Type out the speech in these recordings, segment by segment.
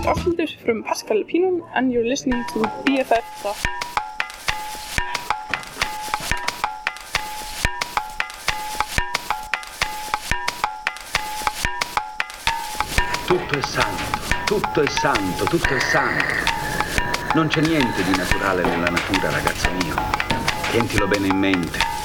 is Ásthildur from Pascal Pinon, and you're listening to BFF. Tutto è santo, tutto è santo, tutto è santo. Non c'è niente di naturale nella natura, ragazzo mio. Tientilo bene in mente.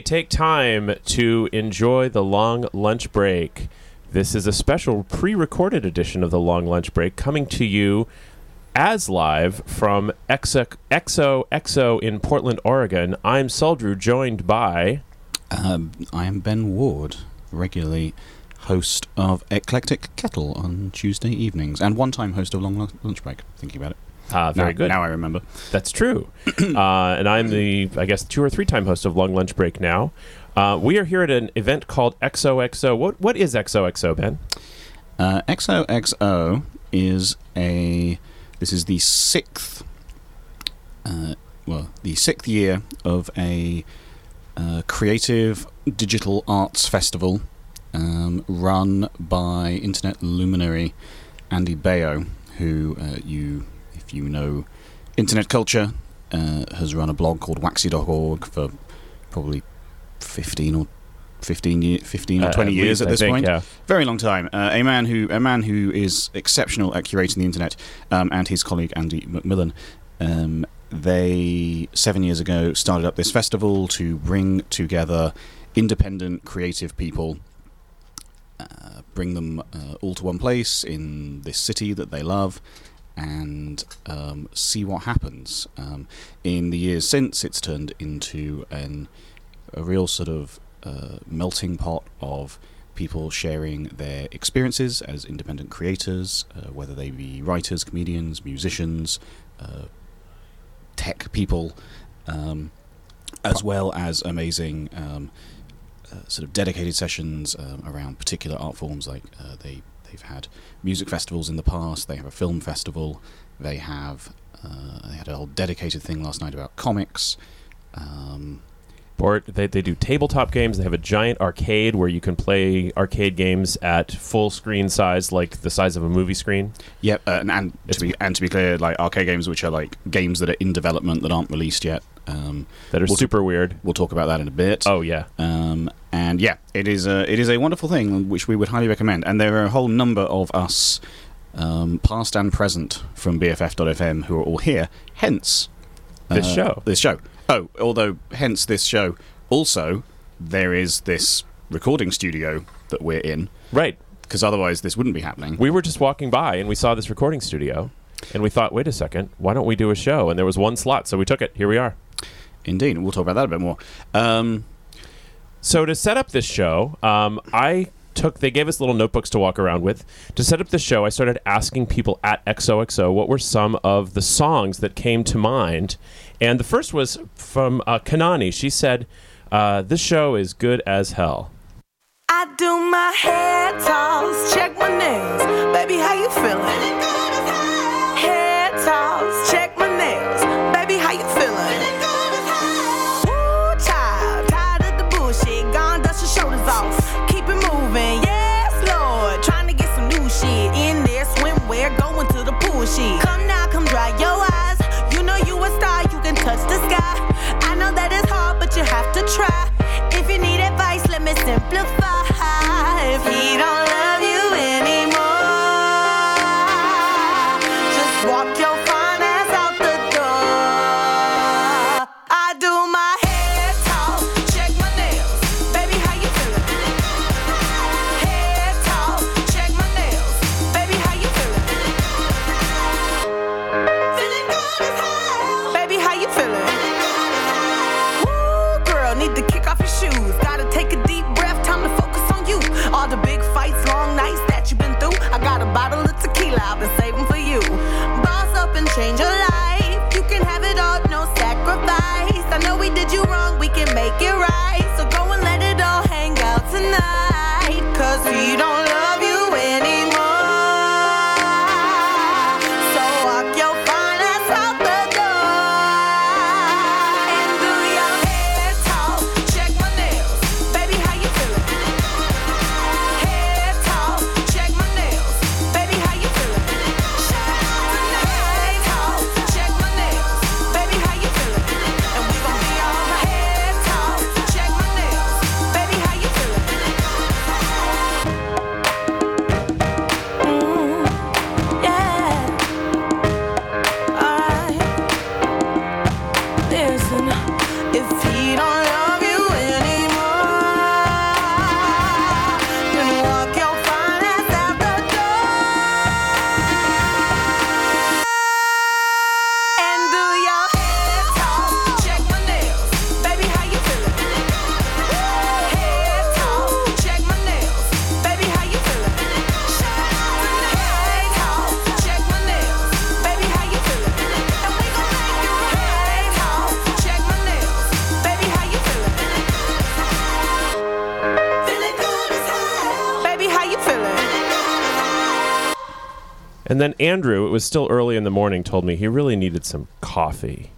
Take time to enjoy the long lunch break. This is a special pre recorded edition of the long lunch break coming to you as live from Exo Exo, Exo in Portland, Oregon. I'm Suldrew, joined by. Um, I am Ben Ward, regularly host of Eclectic Kettle on Tuesday evenings, and one-time host of Long Lunch Break. Thinking about it. Ah, very now, good. Now I remember. That's true. uh, and I'm the, I guess, two or three time host of Long Lunch Break now. Uh, we are here at an event called XOXO. What What is XOXO, Ben? Uh, XOXO is a. This is the sixth. Uh, well, the sixth year of a uh, creative digital arts festival um, run by internet luminary Andy Baio, who uh, you, if you know internet culture, uh, has run a blog called waxy.org for probably 15 or 15, year, 15 or Uh, 20 at years at this think, point. yeah. Very long time. Uh, a man who a man who is exceptional at curating the internet, um, and his colleague Andy McMillan. Um, they seven years ago started up this festival to bring together independent creative people, uh, bring them uh, all to one place in this city that they love, and um, see what happens. Um, in the years since, it's turned into an, a real sort of uh, melting pot of people sharing their experiences as independent creators, uh, whether they be writers, comedians, musicians, uh, tech people, um, as well as amazing um, uh, sort of dedicated sessions um, around particular art forms. Like uh, they they've had music festivals in the past. They have a film festival. They have uh, they had a whole dedicated thing last night about comics. Um, Board, they, they do tabletop games. They have a giant arcade where you can play arcade games at full screen size, like the size of a movie screen. Yep, uh, and, and to be and to be clear, like arcade games, which are like games that are in development that aren't released yet, um, That are We'll- super weird. We'll talk about that in a bit. Oh yeah, Um, and yeah, it is a it is a wonderful thing which we would highly recommend. And there are a whole number of us, um, past and present, from BFF.fm who are all here. Hence, This uh, show. This show. Oh, although hence this show. Also, there is this recording studio that we're in right. because otherwise this wouldn't be happening. We were just walking by and we saw this recording studio, and we thought, wait a second, why don't we do a show? And there was one slot, so we took it. Here we are. Indeed, we'll talk about that a bit more. Um, So to set up this show, um, I took. They gave us little notebooks to walk around with. To set up the show, I started asking people at XOXO what were some of the songs that came to mind, and the first was from uh, Kanani. She said, uh, "This show is good as hell." I do my hair toss, check my nails. Baby, how you feeling? Try. If you need advice, let me simplify. If he don't And then Andrew, it was still early in the morning, told me he really needed some coffee.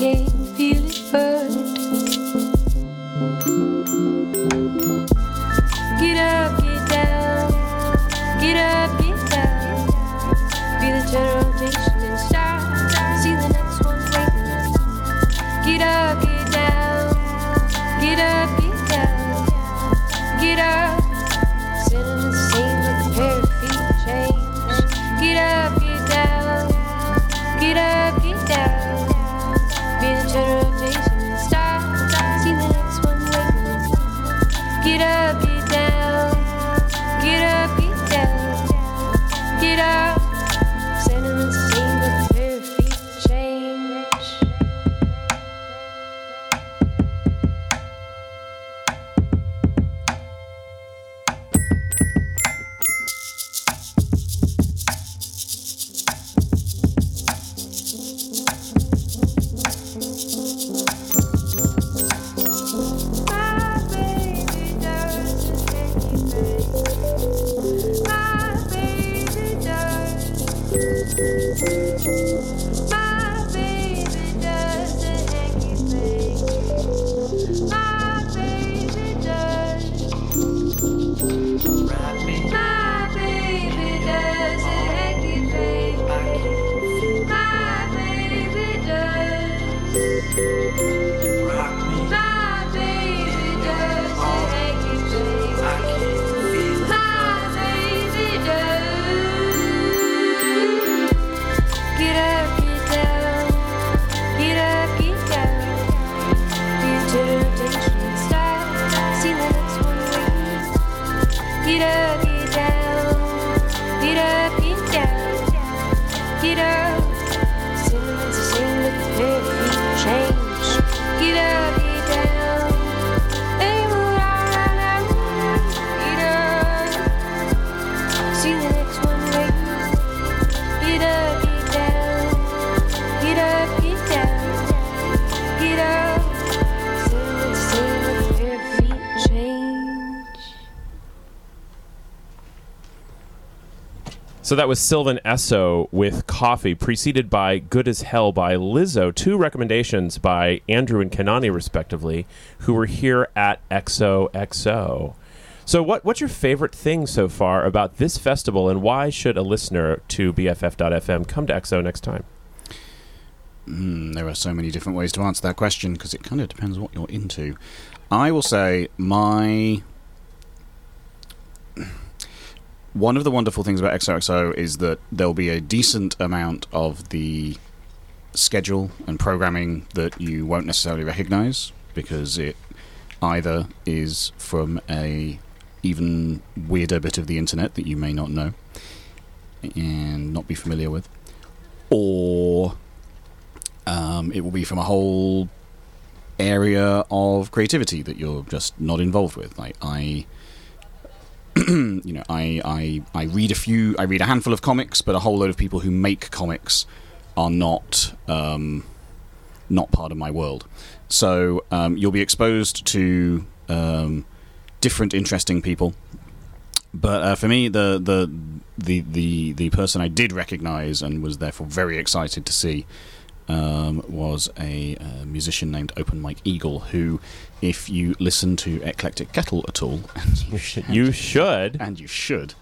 I So that was Sylvan Esso with Coffee, preceded by Good as Hell by Lizzo. Two recommendations by Andrew and Kanani, respectively, who were here at XOXO. So, what, what's your favorite thing so far about this festival, and why should a listener to BFF.FM come to XO next time? Mm, there are so many different ways to answer that question because it kind of depends what you're into. I will say my. One of the wonderful things about XOXO is that there'll be a decent amount of the schedule and programming that you won't necessarily recognize because it either is from a even weirder bit of the internet that you may not know and not be familiar with or um, it will be from a whole area of creativity that you're just not involved with. Like I, you know, I, I I read a few, I read a handful of comics, but a whole load of people who make comics are not um, not part of my world. So um, you'll be exposed to um, different interesting people. But uh, for me, the the the the the person I did recognise and was therefore very excited to see um, was a uh, musician named Open Mike Eagle, who, if you listen to Eclectic Kettle at all, and you should, You should. and you should.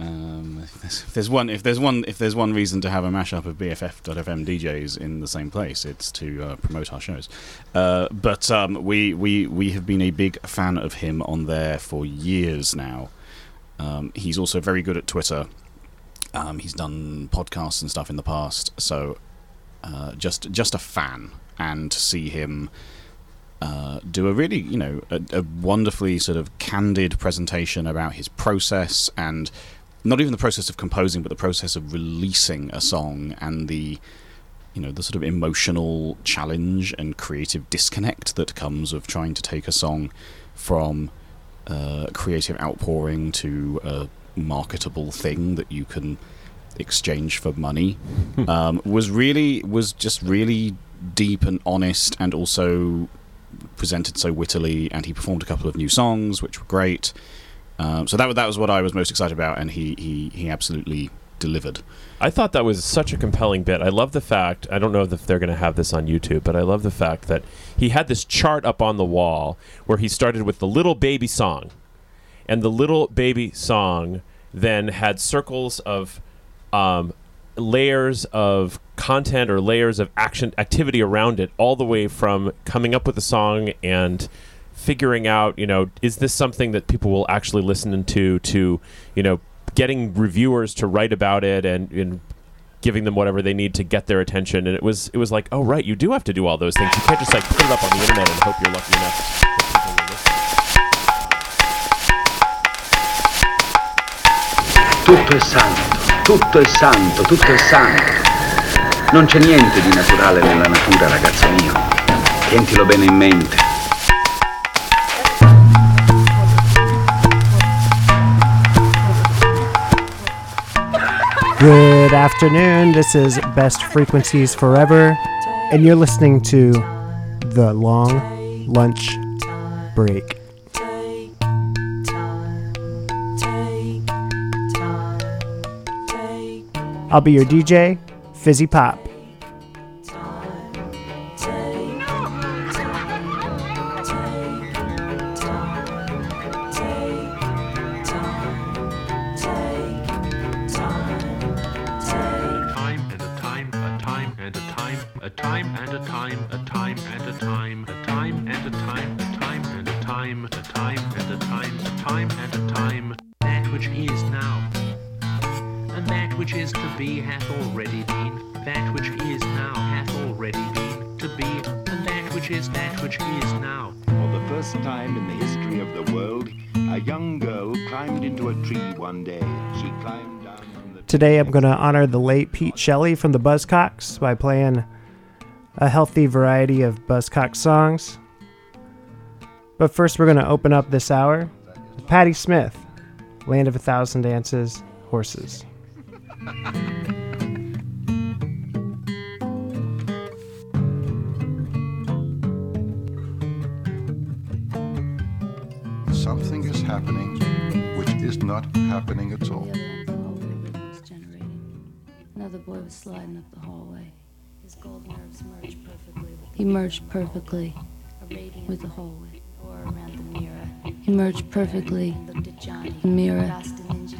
Um, if, there's, if there's one, if there's one, if there's one reason to have a mashup of BFF.FM DJs in the same place, it's to uh, promote our shows. Uh, but um, we we we have been a big fan of him on there for years now. Um, he's also very good at Twitter. Um, he's done podcasts and stuff in the past, so uh, just just a fan, and to see him uh, do a really, you know, a, a wonderfully sort of candid presentation about his process and not even the process of composing, but the process of releasing a song and the, you know, the sort of emotional challenge and creative disconnect that comes of trying to take a song from uh, creative outpouring to a marketable thing that you can exchange for money um, was really was just really deep and honest and also presented so wittily and he performed a couple of new songs which were great um, so that, that was what I was most excited about and he, he, he absolutely delivered I thought that was such a compelling bit. I love the fact, I don't know if they're going to have this on YouTube, but I love the fact that he had this chart up on the wall where he started with the little baby song. And the little baby song then had circles of um, layers of content or layers of action activity around it, all the way from coming up with a song and figuring out, you know, is this something that people will actually listen to, to, you know, getting reviewers to write about it and, and giving them whatever they need to get their attention. And it was it was like, oh right, you do have to do all those things. You can't just like put it up on the internet and hope you're lucky enough. santo, tutto è santo, tutto è santo. Non c'è niente di naturale nella natura, ragazzo mio. Tientilo bene in mente. Good afternoon. This is Best Frequencies Forever, and you're listening to The Long Lunch Break. I'll be your DJ, Fizzy Pop. Time in the history of the world, a young girl climbed into a tree one day. She climbed down from the Today I'm going to honor the late Pete Shelley from the Buzzcocks by playing a healthy variety of Buzzcocks songs. But first, we're going to open up this hour with Patti Smith, Land of a Thousand Dances, Horses. Something is happening which is not happening at all. was generating. Another boy was sliding up the hallway. His gold nerves merged perfectly. He merged perfectly with the hallway. around the mirror. He merged perfectly. The mirror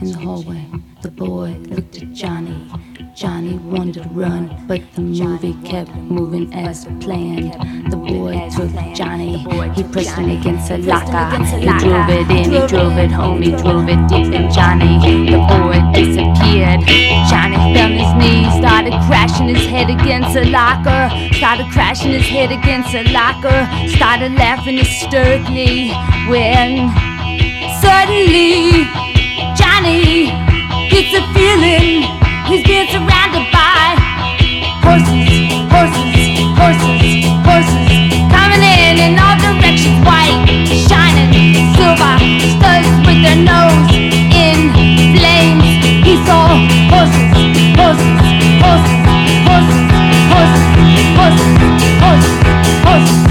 in the hallway. The boy looked at Johnny. Johnny wanted to run, but the movie kept moving as planned. The boy took Johnny. He pressed him against a locker. He drove it in. He drove it home. He drove it deep in Johnny. The boy disappeared. Johnny fell on his knees, started crashing his head against a locker. Started crashing his head against a locker. Started laughing hysterically when suddenly Johnny gets a feeling he's being surrounded by horses, horses, horses, horses coming in in all directions, white, shining, silver, studs with their nose in flames. He saw horses, horses, horses, horses, horses, horses, horses, horses.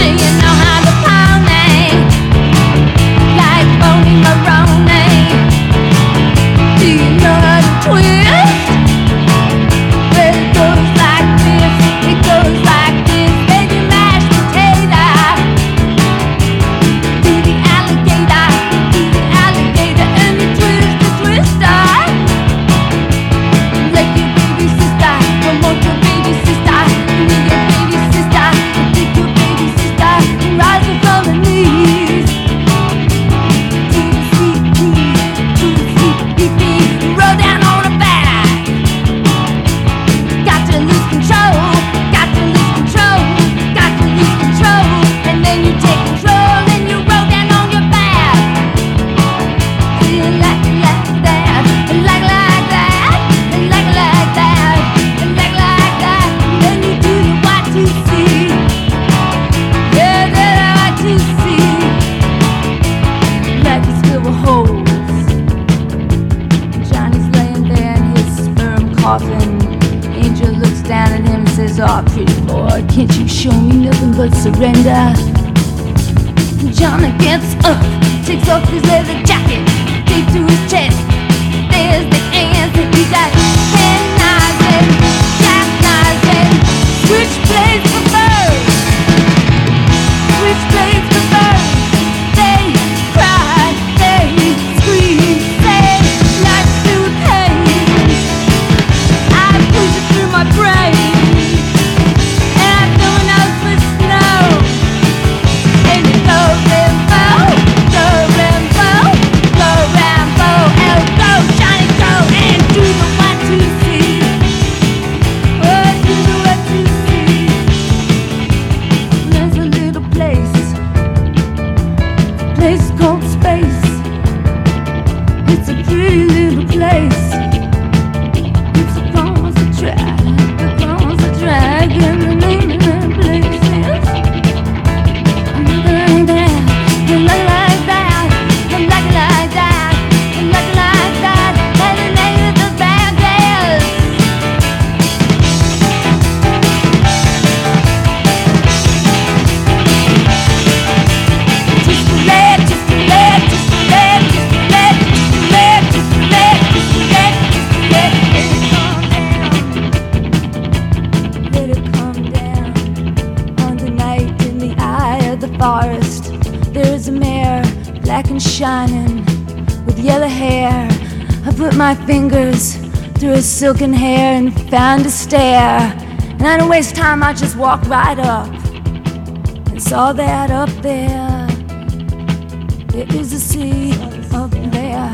Black and shining, with yellow hair. I put my fingers through her silken hair and found a stair. And I don't waste time, I just walked right up and saw that up there. There is a sea up there.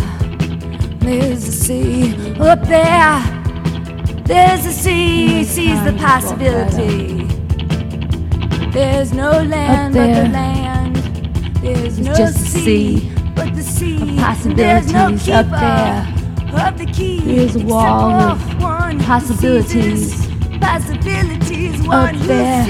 There's a sea up there. There's a sea, sees the possibility. There's no land but the land. There's It's no just a sea, but the sea. of There's no possibilities up there. Of the key. There's a wall of possibilities Possibilities. up there.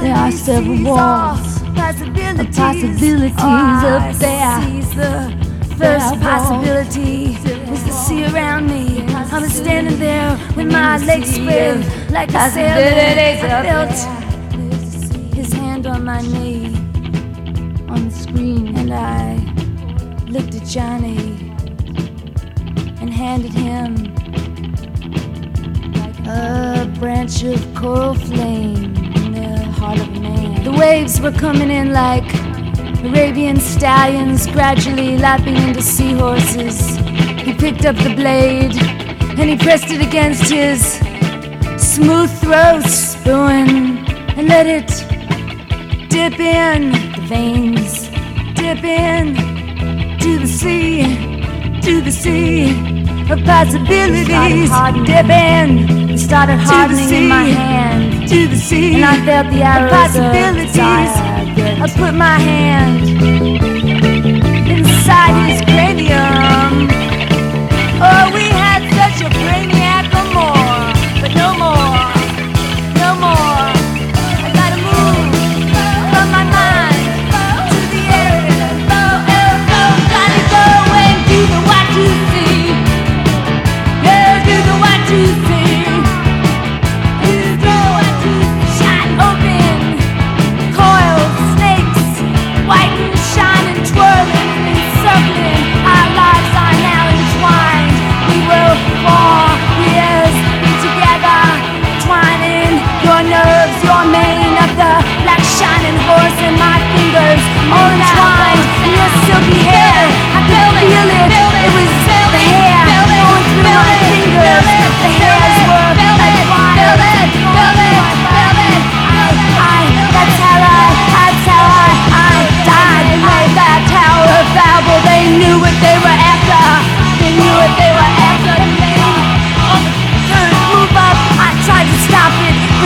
There are several walls all Possibilities. of possibilities up there. the First possibility was the sea around me. I was standing there with my legs spread like a sailor. Possibilities I felt his hand on my knee screen, and I looked at Johnny and handed him a branch of coral flame in the heart of man. The waves were coming in like Arabian stallions, gradually lapping into seahorses. He picked up the blade and he pressed it against his smooth throat, spewing, and let it dip in the veins, dip in to the sea, to the sea of possibilities. Dip in, it started hardening in my hand, to the sea, and I felt the arrows possibilities. I put my hand inside his cranium. Oh, we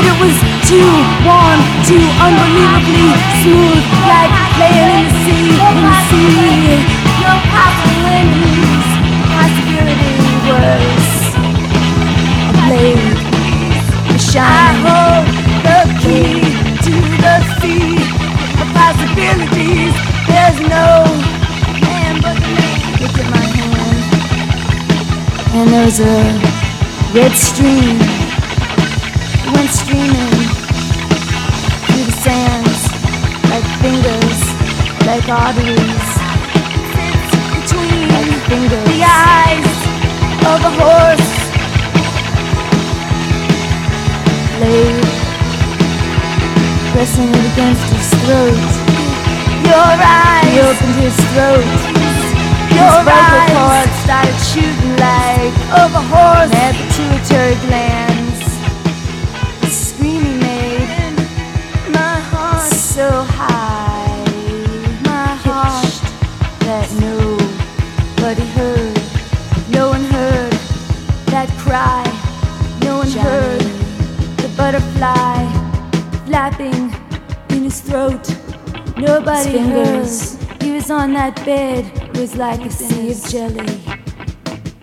but it was too warm, too unbelievably smooth, like laying in the sea, in the sea. No possibilities. Possibility was a blade, a shine. I hold the key to the sea of possibilities. There's no man but the man. Look at my hand, and there's a red stream arteries. Between fingers. the eyes of a horse. Laid, pressing it against his throat. Your eyes. He opened his throat. Your his vocal cords started shooting like of a horse. Had pituitary glands. Nobody heard. No one heard that cry. No one heard the butterfly flapping in his throat. Nobody heard. He was on that bed. It was like a sea of jelly.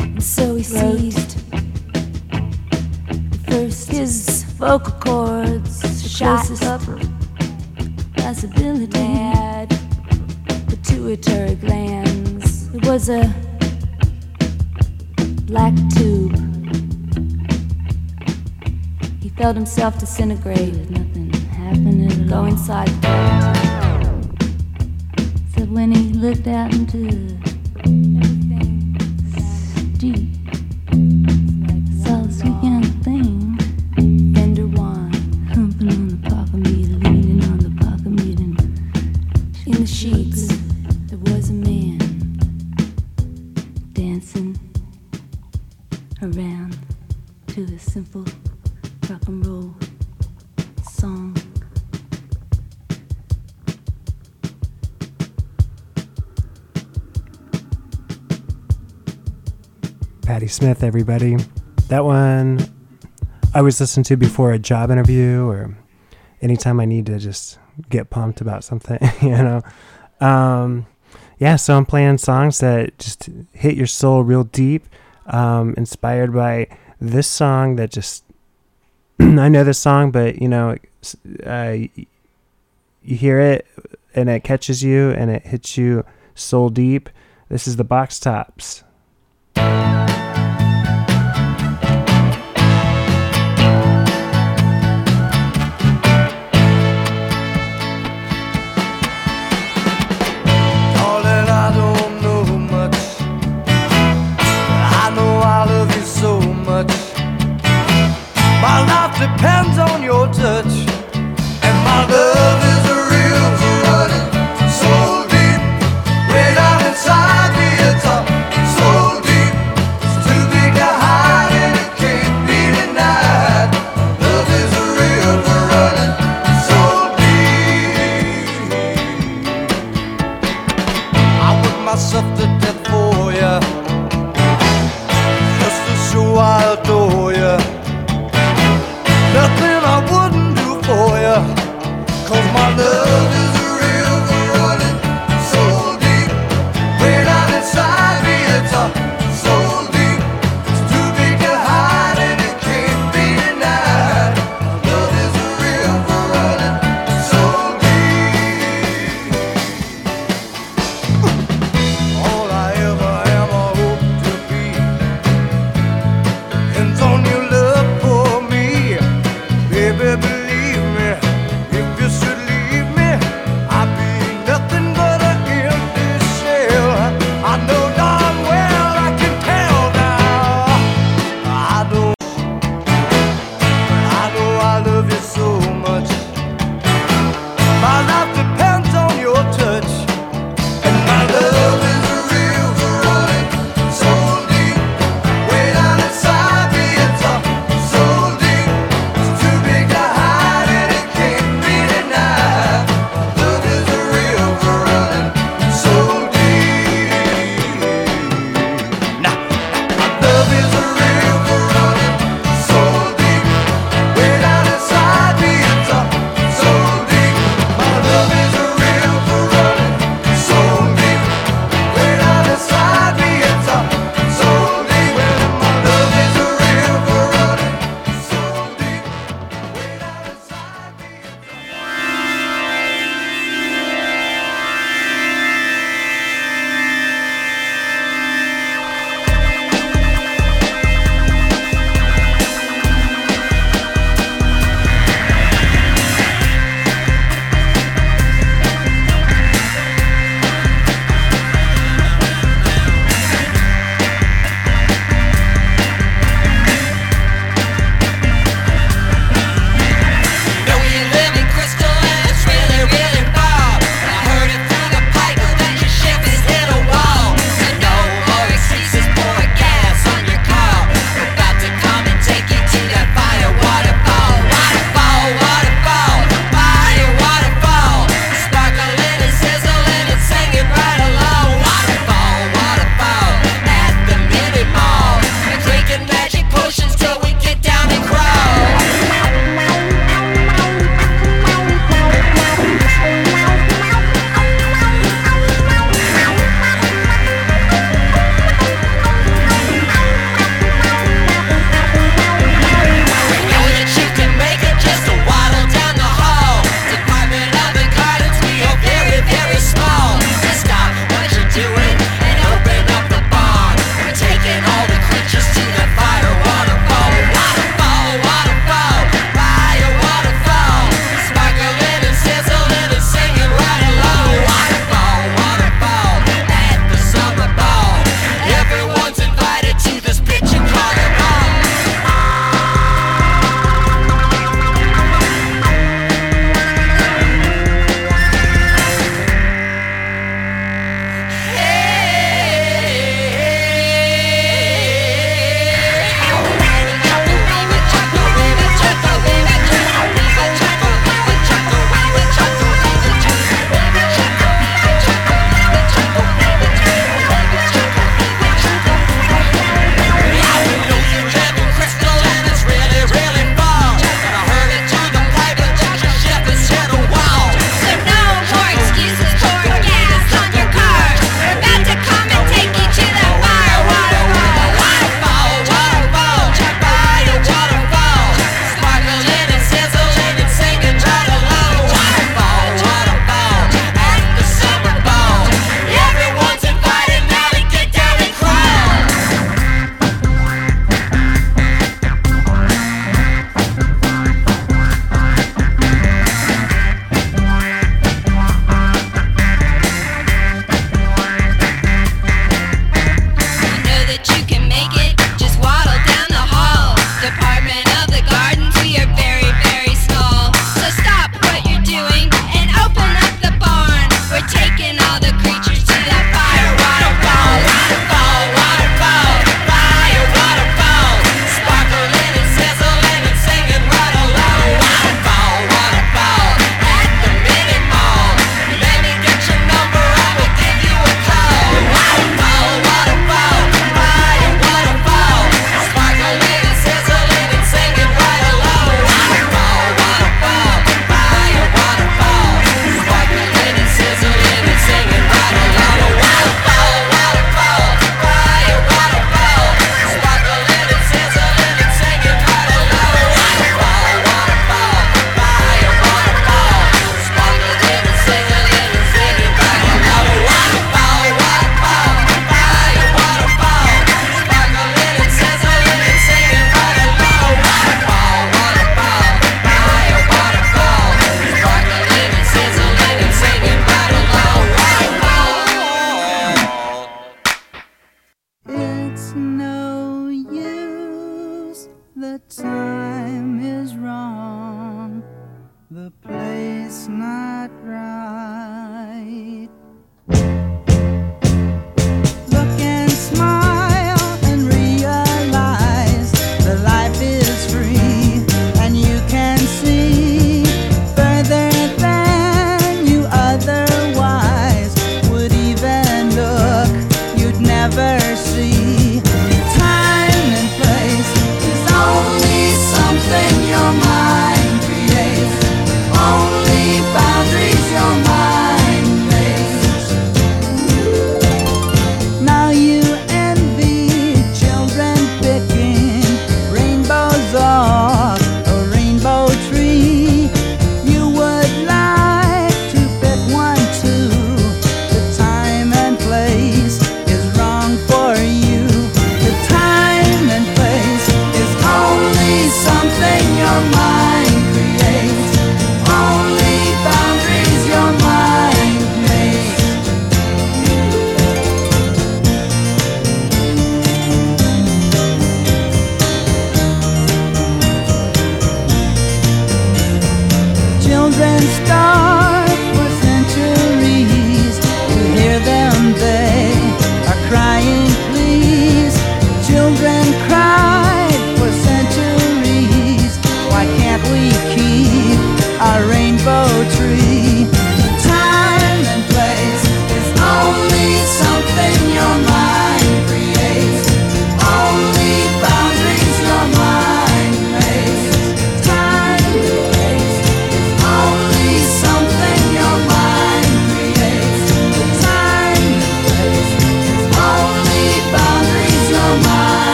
And so he seized. First, his vocal cords shot up. Possibility had pituitary glands. It was a black tube. He felt himself disintegrate. Nothing happened Go inside. Except when he looked out into Patti Smith, everybody. That one I was listening to before a job interview or anytime I need to just get pumped about something, you know. Um, yeah, so I'm playing songs that just hit your soul real deep, um, inspired by this song that just I know this song, but you know, uh, you hear it and it catches you and it hits you soul deep. This is the Box Tops.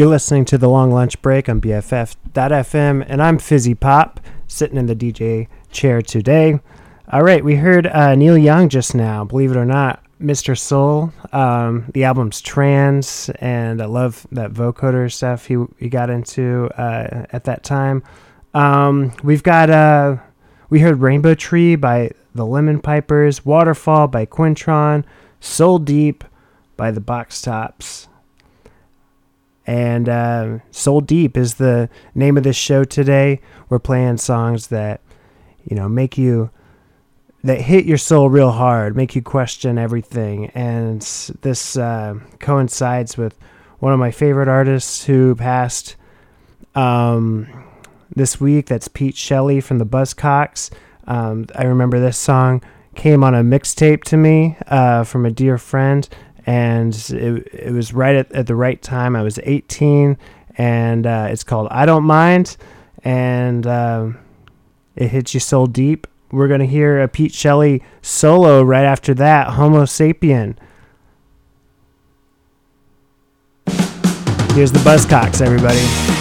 You're listening to the Long Lunch Break on BFF.FM, and I'm Fizzy Pop, sitting in the DJ chair today. All right, we heard uh, Neil Young just now. Believe it or not, Mr. Soul. Um, the album's trans, and I love that vocoder stuff he he got into uh, at that time. Um, we've got uh, we heard Rainbow Tree by the Lemon Pipers, Waterfall by Quintron, Soul Deep by the Box Tops. And uh, Soul Deep is the name of this show today. We're playing songs that, you know, make you, that hit your soul real hard, make you question everything. And this uh, coincides with one of my favorite artists who passed um, this week. That's Pete Shelley from the Buzzcocks. Um, I remember this song came on a mixtape to me uh, from a dear friend, and it, it was right at, at the right time. I was 18, and uh, it's called I Don't Mind, and um, it hits you so deep. We're going to hear a Pete Shelley solo right after that, Homo Sapien. Here's the Buzzcocks, everybody.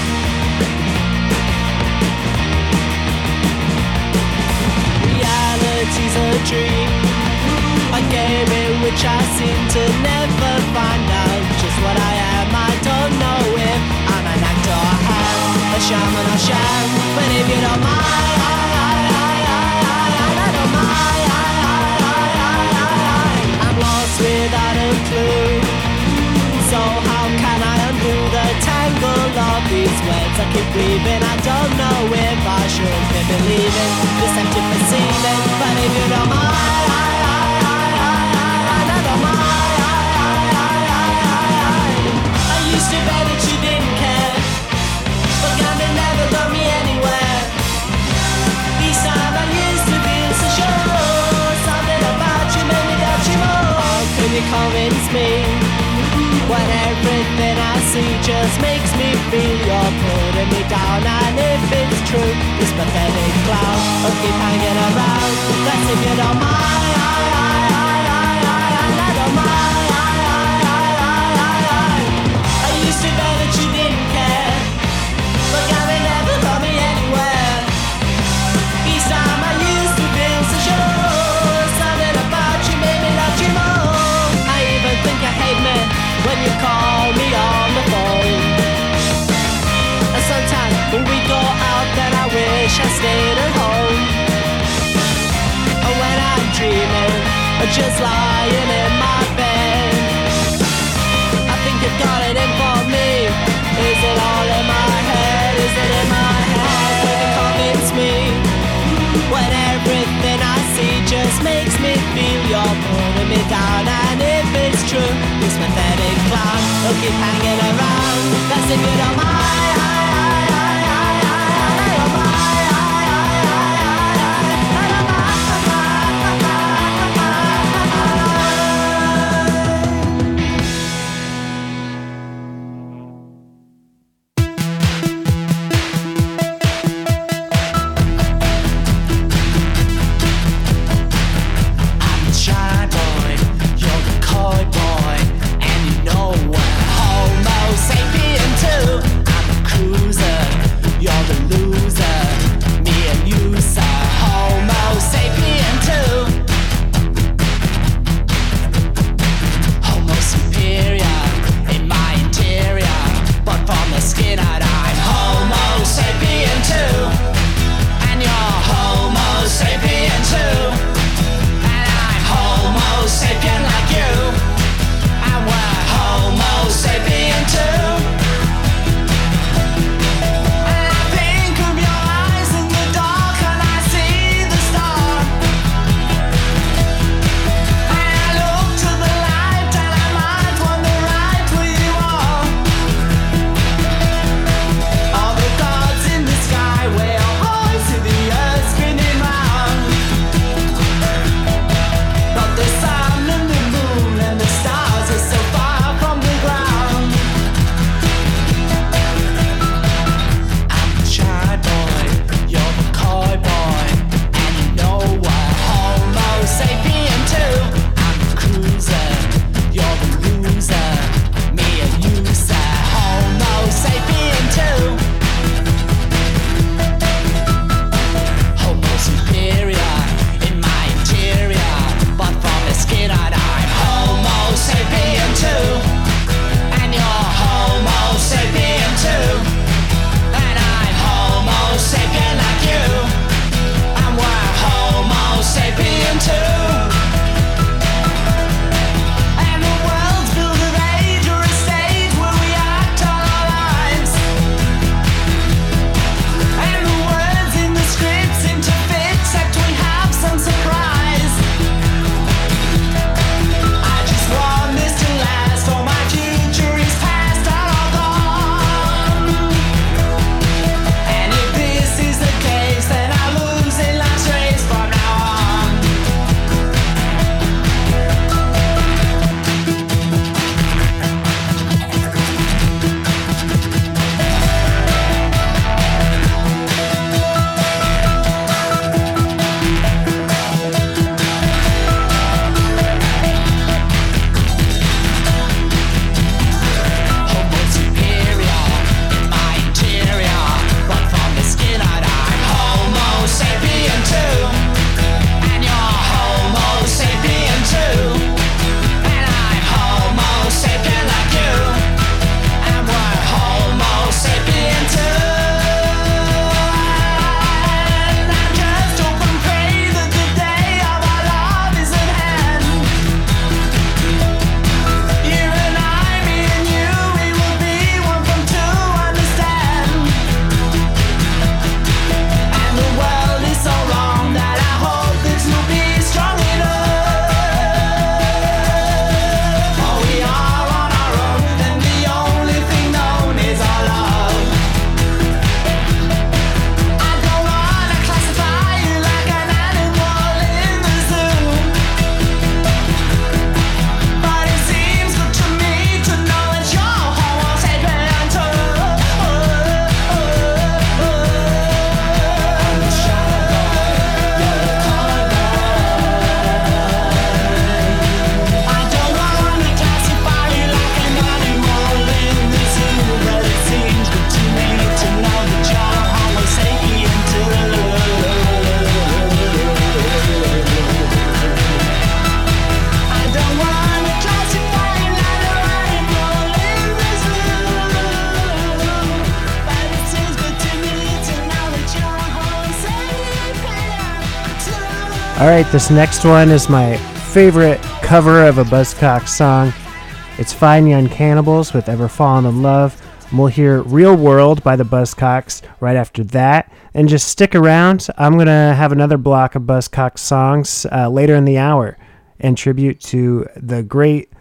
Webs? I don't know if I should be believing this empty perceiving. But if you don't mind, used to bet that you didn't care, but gambling never got me anywhere. Each time I used to feel so sure, convince me? When everything I see just makes me feel you're putting me down And if it's true, this pathetic clown will keep hanging around That's if you don't mind when we go out, then I wish I stayed at home. And when I'm dreaming, or just lying in my bed, I think you've got it in for me. Is it all in my head? Is it in my head? Can convince me? When everything I see just makes me feel you're pulling me down And if it's true, this pathetic clown will keep hanging around That's if you don't mind right, this next one is my favorite cover of a Buzzcocks song. It's Fine Young Cannibals with Ever Fallen in Love. And we'll hear Real World by the Buzzcocks right after that. And just stick around. I'm going to have another block of Buzzcocks songs uh, later in the hour in tribute to the great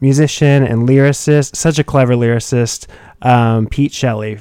musician and lyricist, such a clever lyricist, um, Pete Shelley.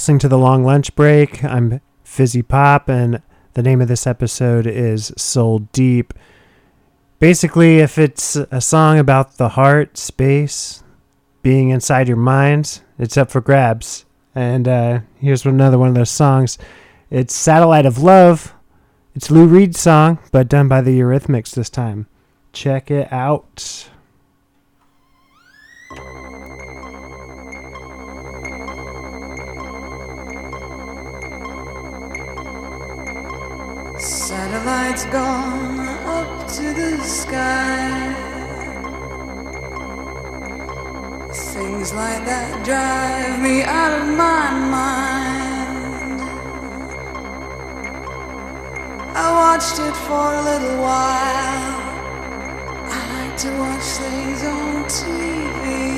Listening to The Long Lunch Break. I'm Fizzy Pop, and the name of this episode is Soul Deep. Basically, if it's a song about the heart, space, being inside your mind, it's up for grabs. And uh, here's another one of those songs. It's Satellite of Love. It's Lou Reed's song, but done by the Eurythmics this time. Check it out. Satellites gone up to the sky. Things like that drive me out of my mind. I watched it for a little while. I like to watch things on TV.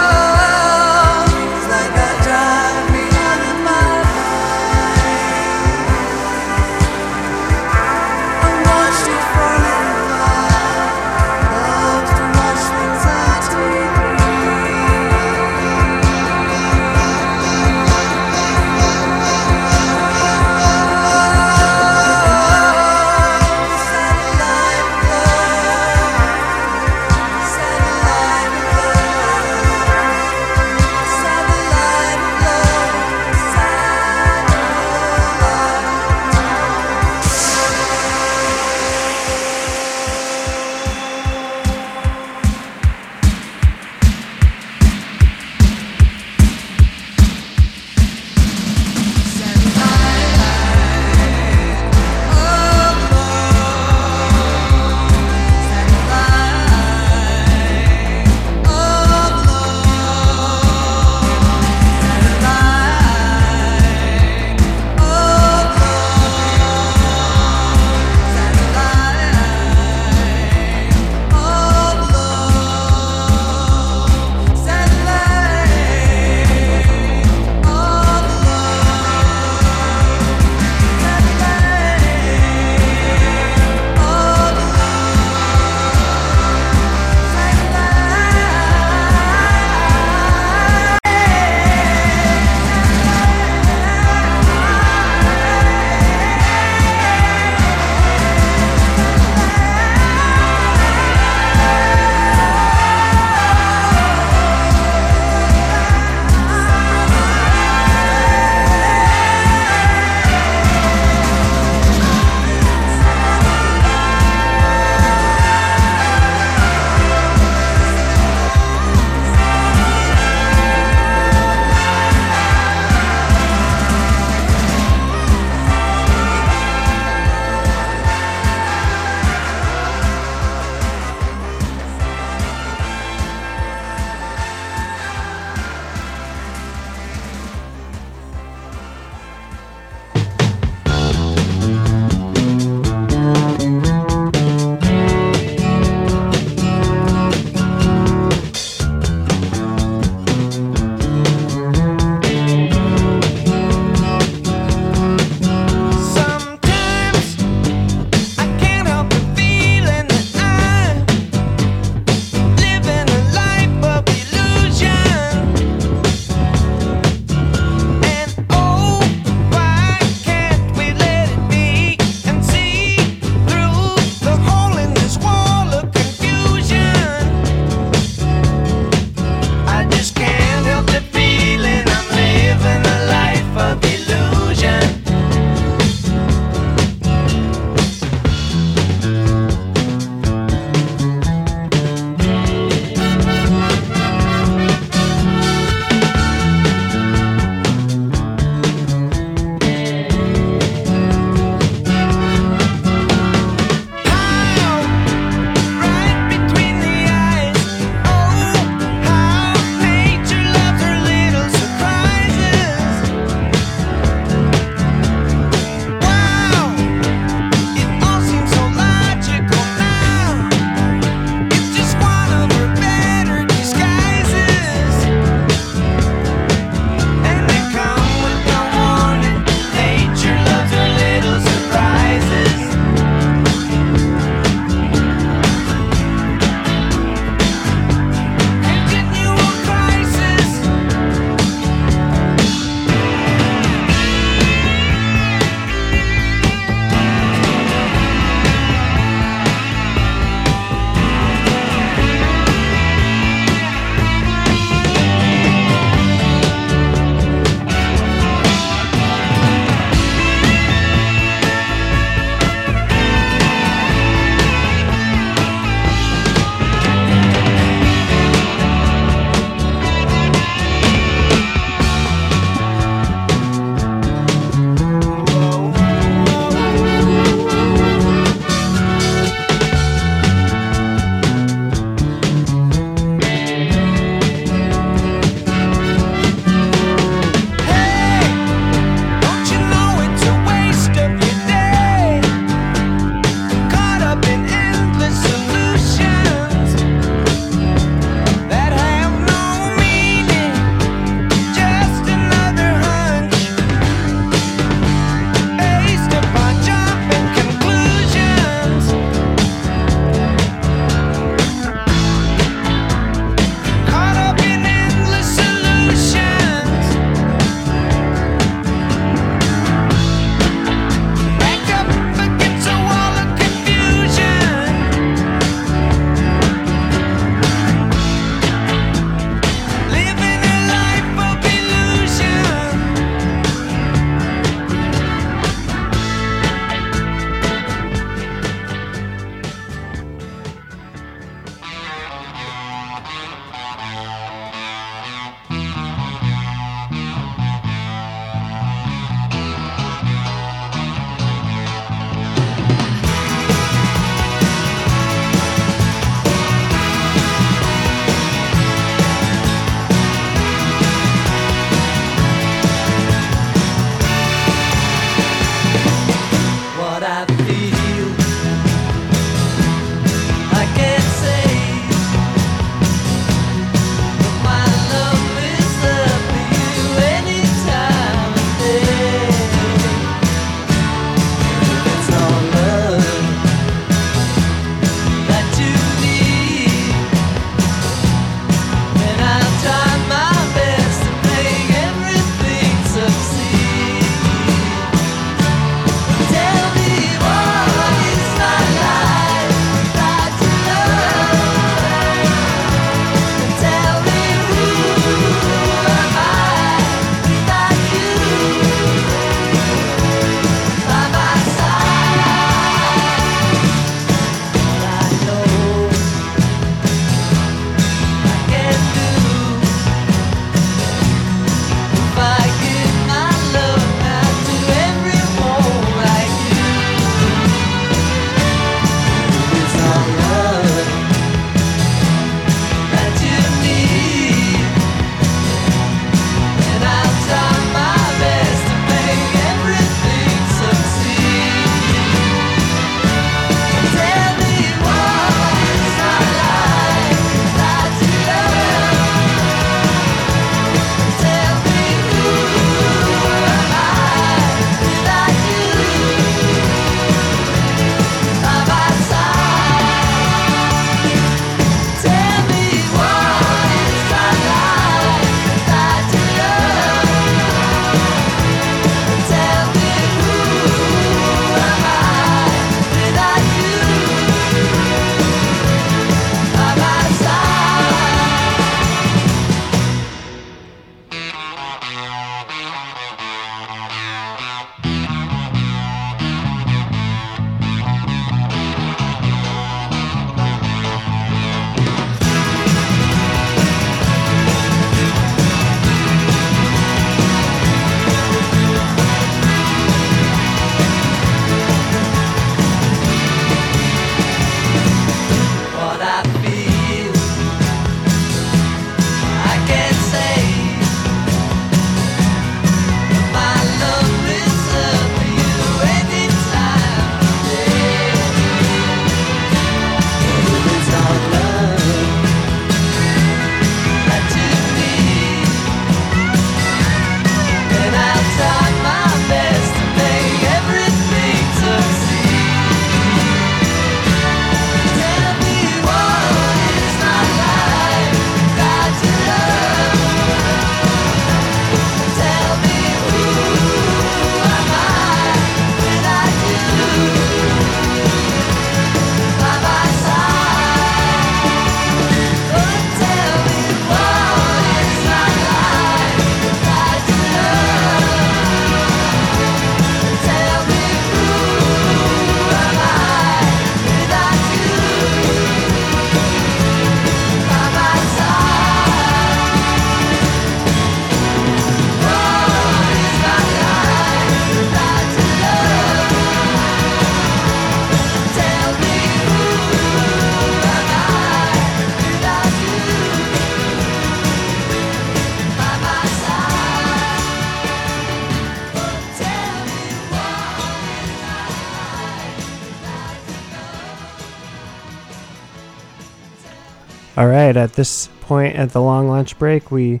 Right, at this point at the long lunch break, we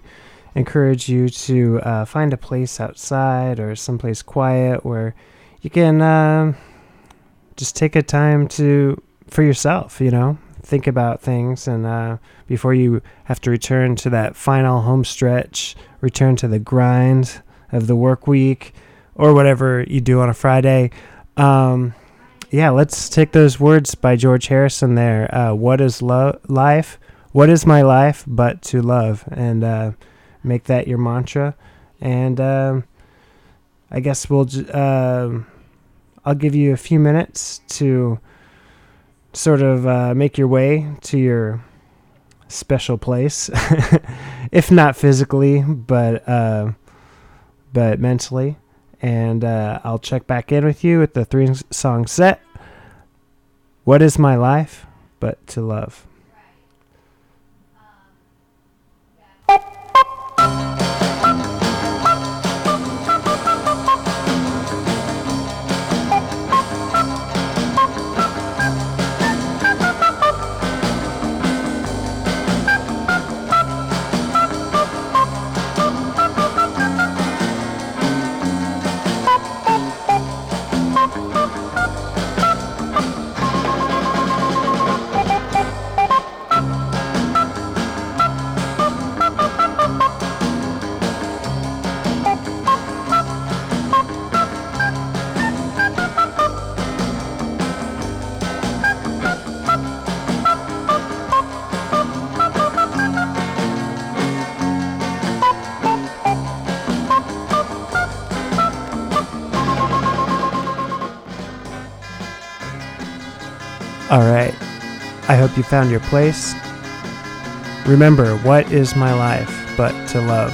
encourage you to uh, find a place outside or someplace quiet where you can uh, just take a time to for yourself. You know, think about things, and uh, before you have to return to that final home stretch, return to the grind of the work week or whatever you do on a Friday. Um, yeah, let's take those words by George Harrison there. Uh, what is lo- life? What is my life but to love? And uh, make that your mantra. And um I guess we'll. j- um I'll give you a few minutes to sort of uh, make your way to your special place, if not physically, but uh, but mentally. And uh, I'll check back in with you with the three song set. What is my life but to love? You found your place. Remember, what is my life but to love?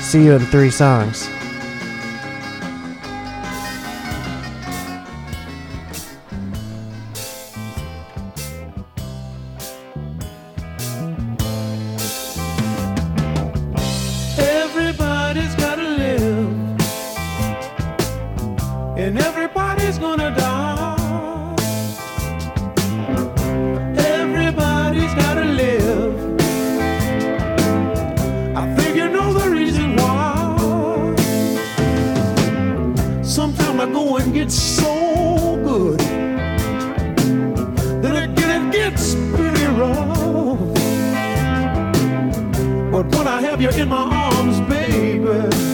See you in three songs. Have you in my arms, baby,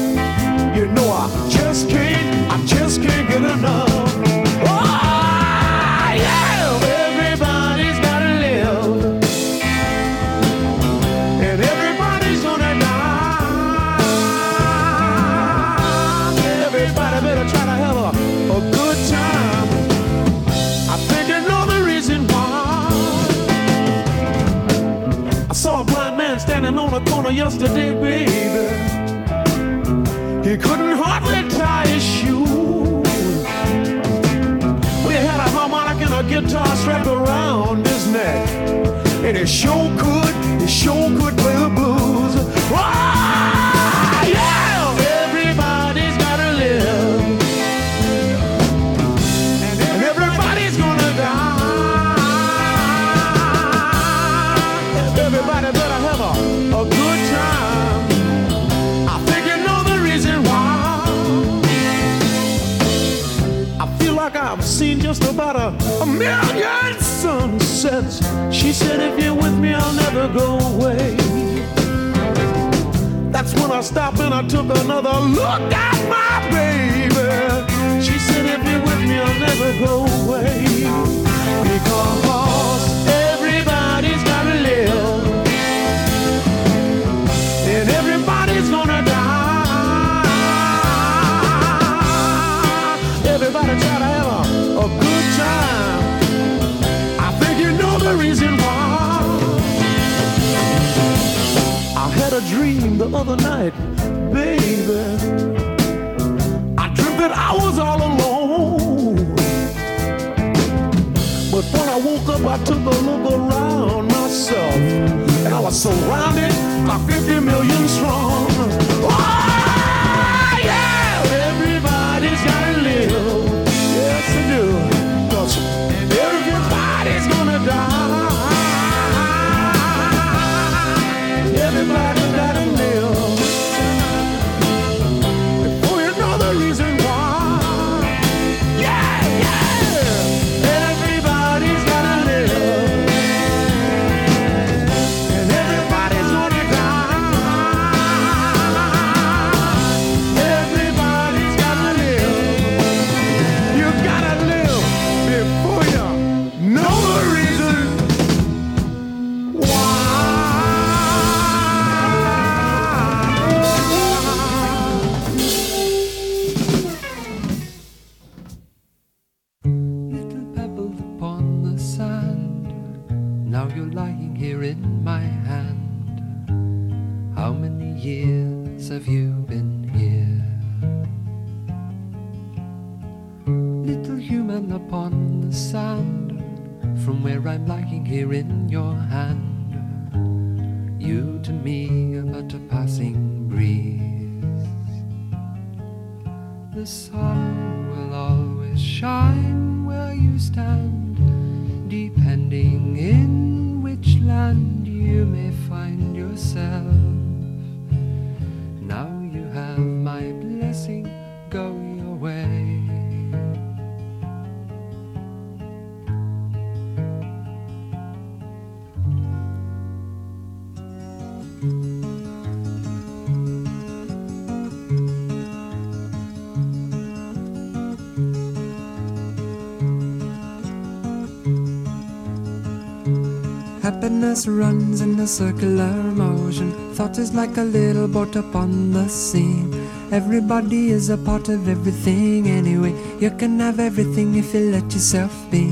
on a corner yesterday, baby. He couldn't hardly tie his shoes. We had a harmonic and a guitar strapped around his neck. And he sure could, he sure could play the blues. Million sunsets. She said, if you're with me, I'll never go away. That's when I stopped and I took another look at my baby. She said, if you're with me, I'll never go away. Because everybody's gotta live. And everybody's gonna die. Everybody the reason why. I had a dream the other night, baby. I dreamt that I was all alone. But when I woke up, I took a look around myself. And I was surrounded by 50 million strong. Happiness runs in a circular motion. Thought is like a little boat upon the sea. Everybody is a part of everything anyway. You can have everything if you let yourself be.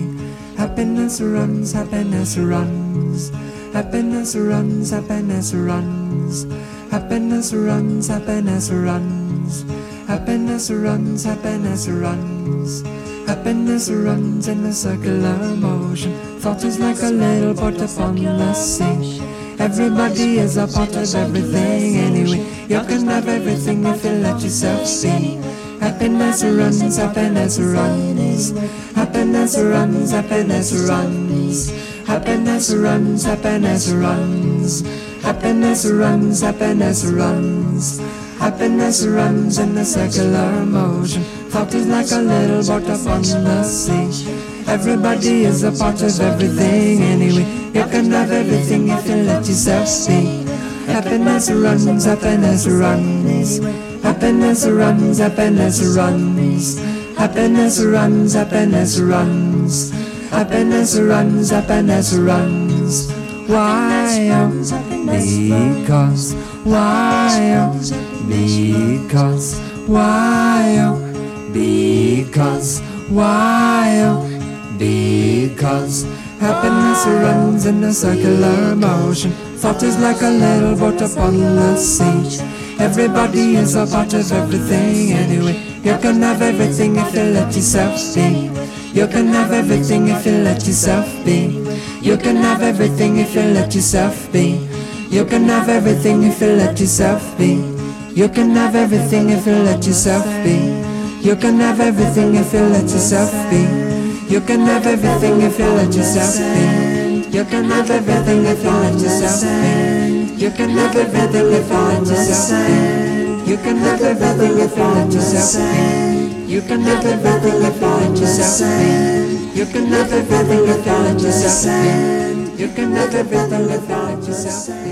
Happiness runs, happiness runs. Happiness runs, happiness runs. Happiness runs, happiness runs. Happiness runs, happiness runs. Happiness runs in a circular motion. Thought is like a little boat upon the sea. Everybody is a part of everything anyway. You can have everything if you let yourself see. Happiness runs, happiness runs. Happiness runs, happiness runs. Happiness runs, happiness runs. Happiness runs, happiness runs. Happiness runs in a circular motion. Thought is like a little boat upon the sea. Everybody is a part of everything anyway. You can have everything if you let yourself see. Happiness runs, happiness runs. Happiness runs, happiness runs. Happiness runs, happiness runs. Happiness runs, happiness runs. Why? Because. Why? Because. Why? Because. Why? Because. Happiness runs in a circular motion. Thought is like a little boat upon the sea. Everybody is a part of everything anyway. You can have everything if you let yourself be. You can have everything if you let yourself be. You can have everything if you let yourself be. You can have everything if you let yourself be. You can have everything if you let yourself be. You can have everything if you let yourself be. You can have everything if you let yourself be. You can have everything if you let yourself be. You can have everything if you let yourself be. You can have everything if you let yourself be. You can have everything if you let yourself be. You can have everything if you let yourself be. You can have everything if you let yourself be.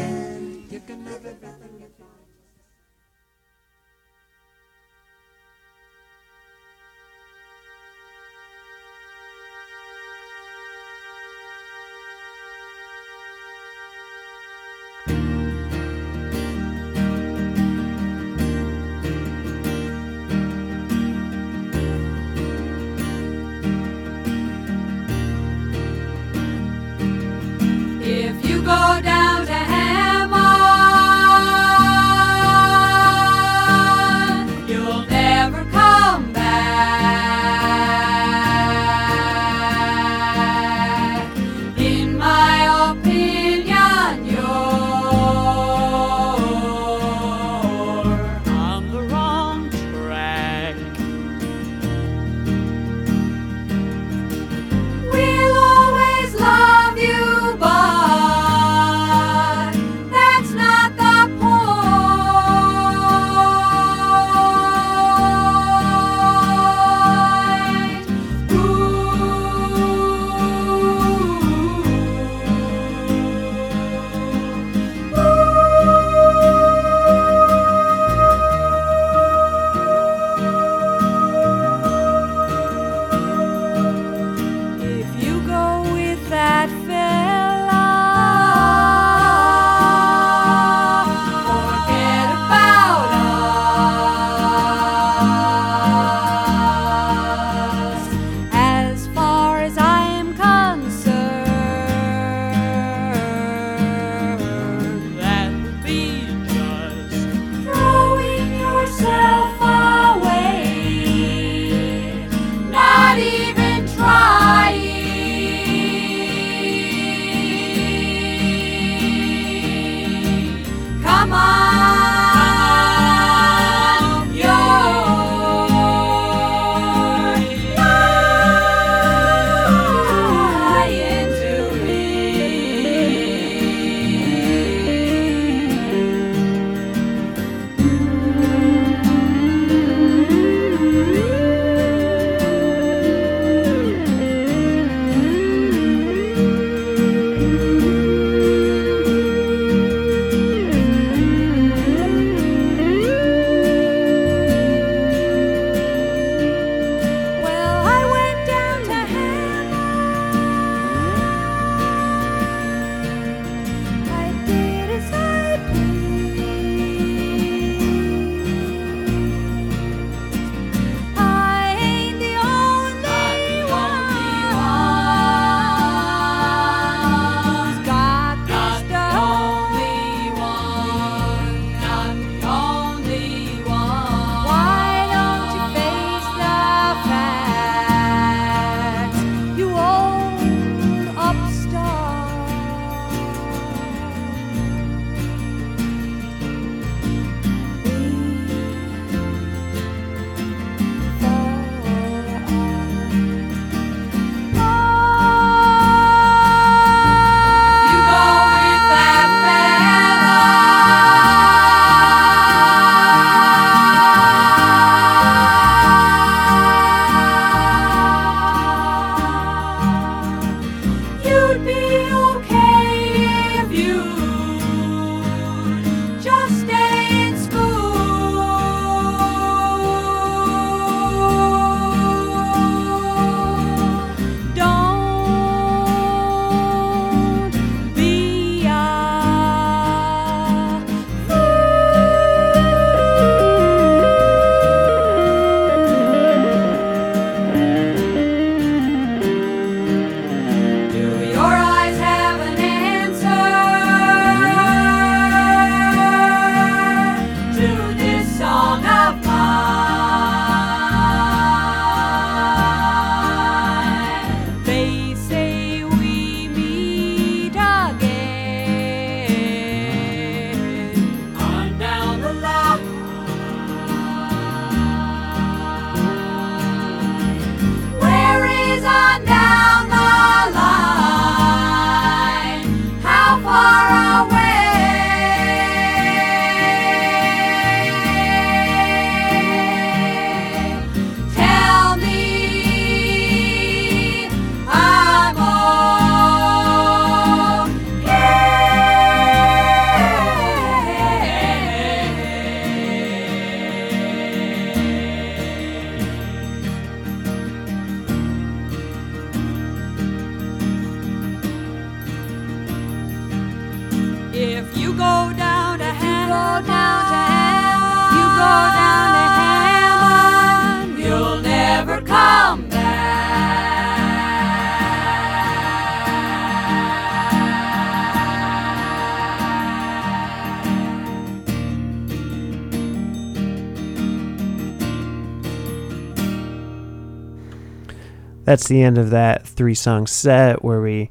That's the end of that three song set where we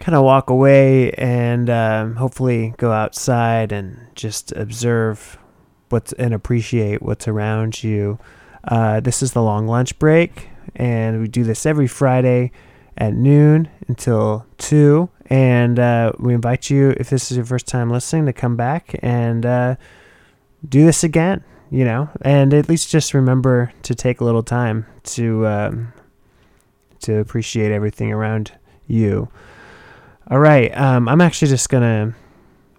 kind of walk away and um, hopefully go outside and just observe what's and appreciate what's around you. Uh, this is the long lunch break, and we do this every Friday at noon until 2. And uh, we invite you, if this is your first time listening, to come back and uh, do this again, you know, and at least just remember to take a little time to um, to appreciate everything around you. All right, um, I'm actually just gonna.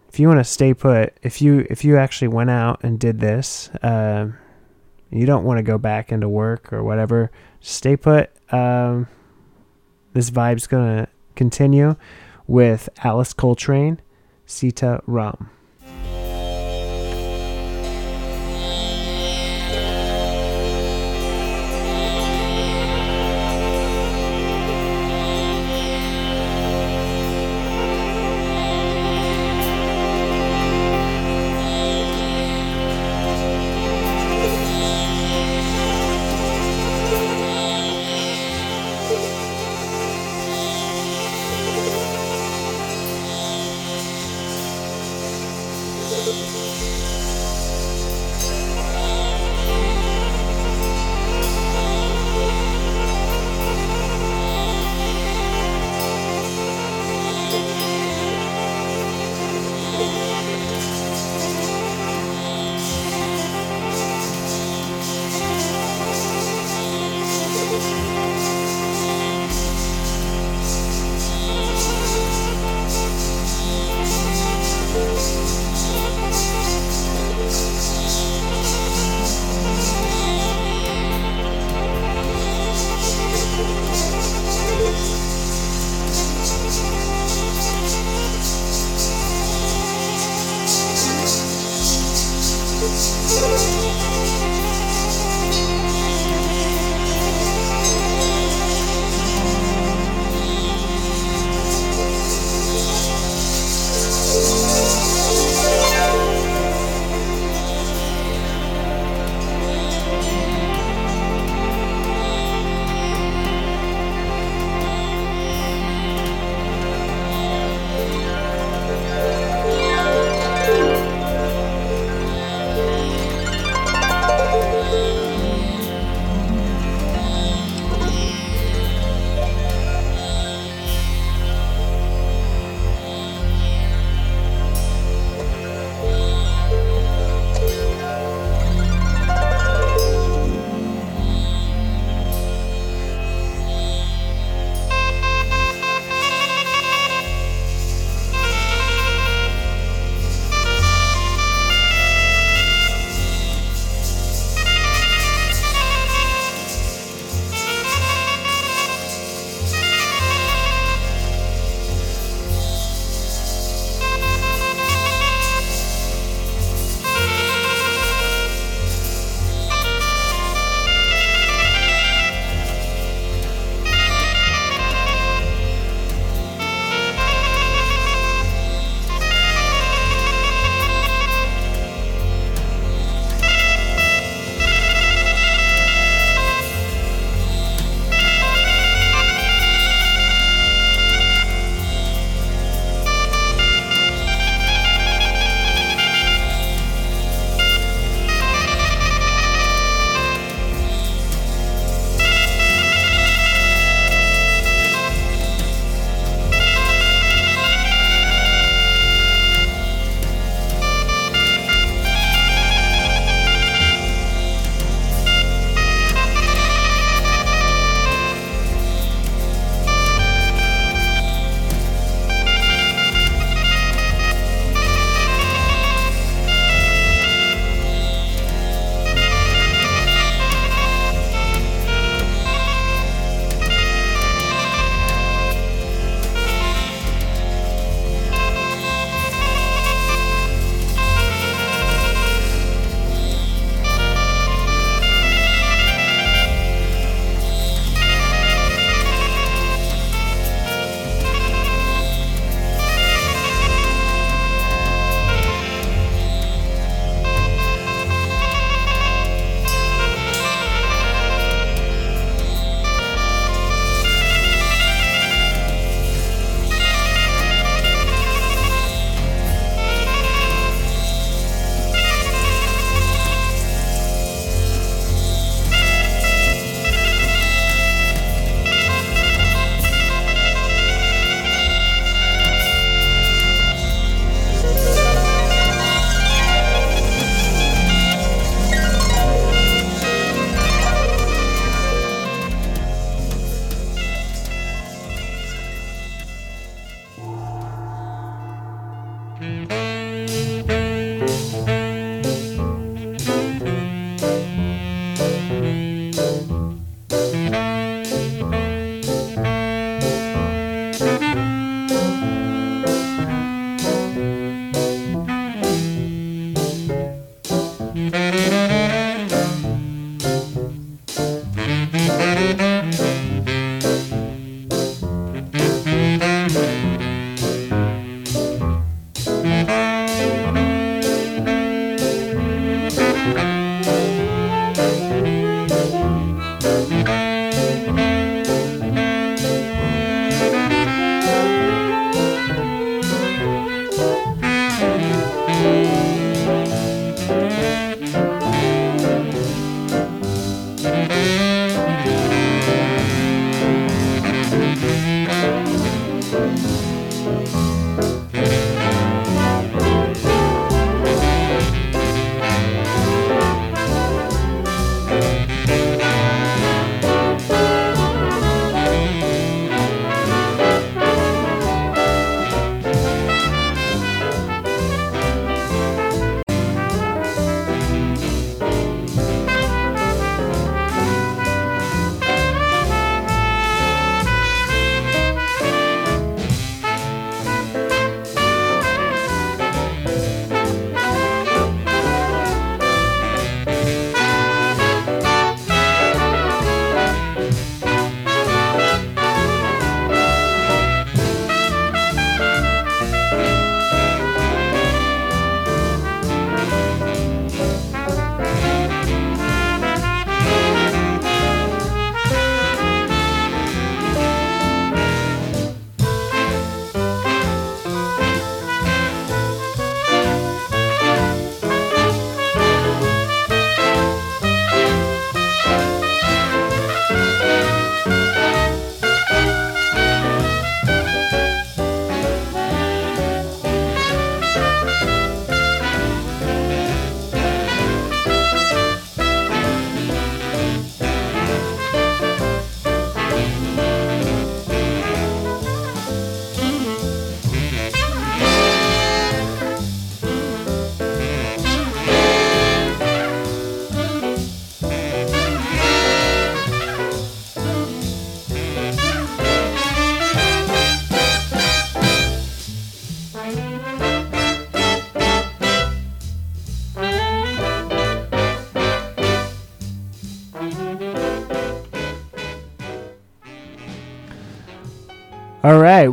If you want to stay put, if you if you actually went out and did this, uh, you don't want to go back into work or whatever. Stay put. Um, this vibe's gonna continue with Alice Coltrane, Sita Ram.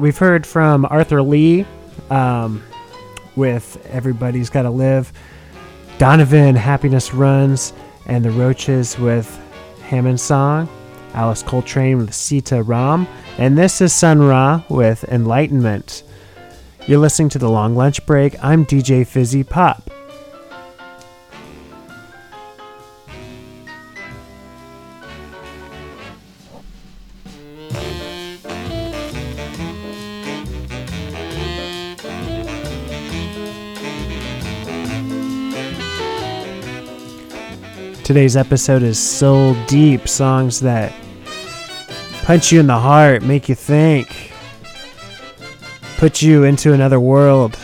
We've heard from Arthur Lee um, with Everybody's Gotta Live, Donovan, Happiness Runs, and the Roches with Hammond Song, Alice Coltrane with Sita Ram, and this is Sun Ra with Enlightenment. You're listening to The Long Lunch Break. I'm DJ Fizzy Pop. Today's episode is Soul Deep songs that punch you in the heart, make you think, put you into another world.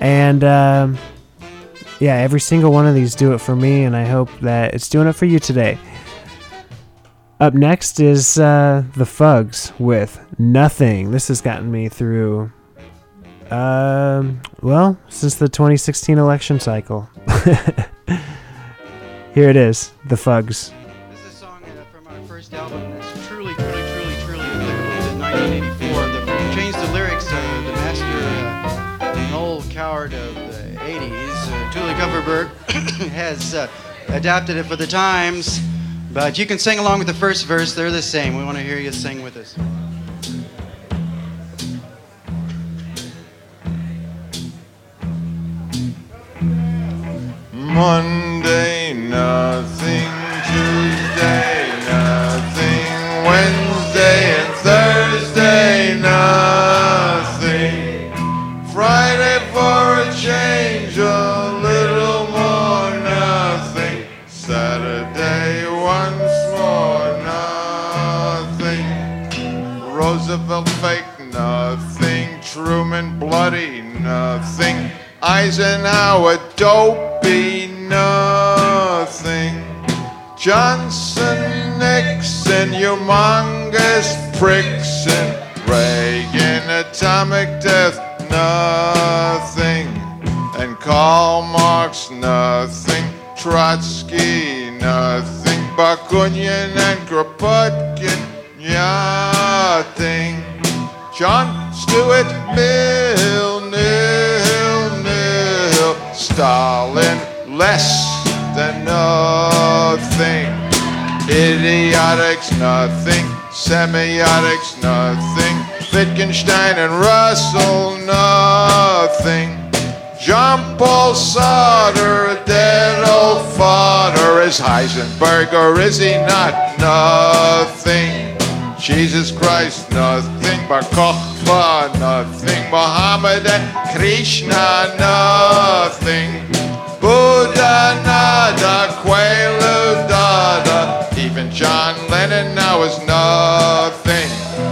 And um, yeah, every single one of these do it for me, and I hope that it's doing it for you today. Up next is uh, the Fugs with Nothing. This has gotten me through, um, well, since the 2016 election cycle. Here it is, the Fugs. This is a song from our first album that's truly, truly, truly, truly applicable to 1984. The, changed the lyrics. Uh, the master, uh, Noel Coward of the 80s, uh, Tuli Kupferberg, has uh, adapted it for the times. But you can sing along with the first verse. They're the same. We want to hear you sing with us. Monday, nothing. Tuesday, nothing. Wednesday and Thursday, nothing. Friday for a change, a little more, nothing. Saturday, once more, nothing. Roosevelt fake, nothing. Truman bloody, nothing. Eisenhower dopey, nothing. Johnson, Nixon, humongous pricks, and Reagan, atomic death, nothing. And Karl Marx, nothing. Trotsky, nothing. Bakunin and Kropotkin, nothing. John Stuart Mill. Stalin, less than nothing. Idiotics, nothing. Semiotics, nothing. Wittgenstein and Russell, nothing. John Paul Sauter, a dead old fodder. Is Heisenberg or is he not? Nothing. Jesus Christ, nothing. Bar Kochba, nothing. Muhammad and Krishna, nothing. Buddha, nada. Quaalude, dada. Even John Lennon now is nothing.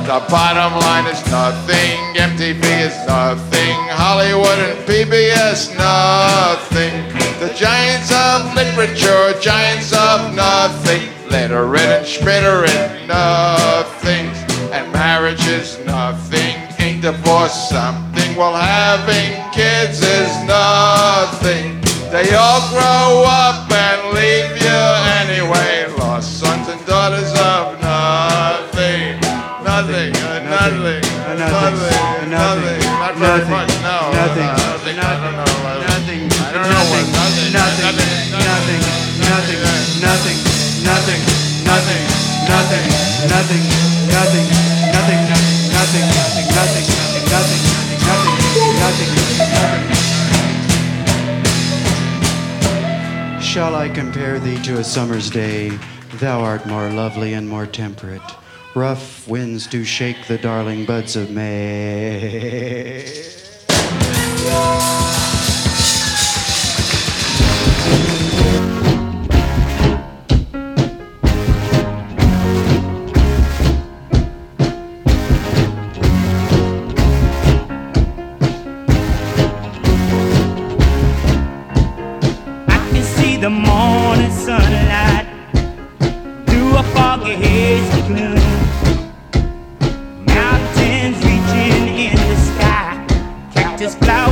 The bottom line is nothing. MTV is nothing. Hollywood and PBS, nothing. The giants of literature, giants of nothing. Literate and spittering, nothing. And marriage is nothing. Ain't divorce something? Well, having kids is nothing. They all grow up Shall I compare thee to a summer's day? Thou art more lovely and more temperate. Rough winds do shake the darling buds of May. just flowers.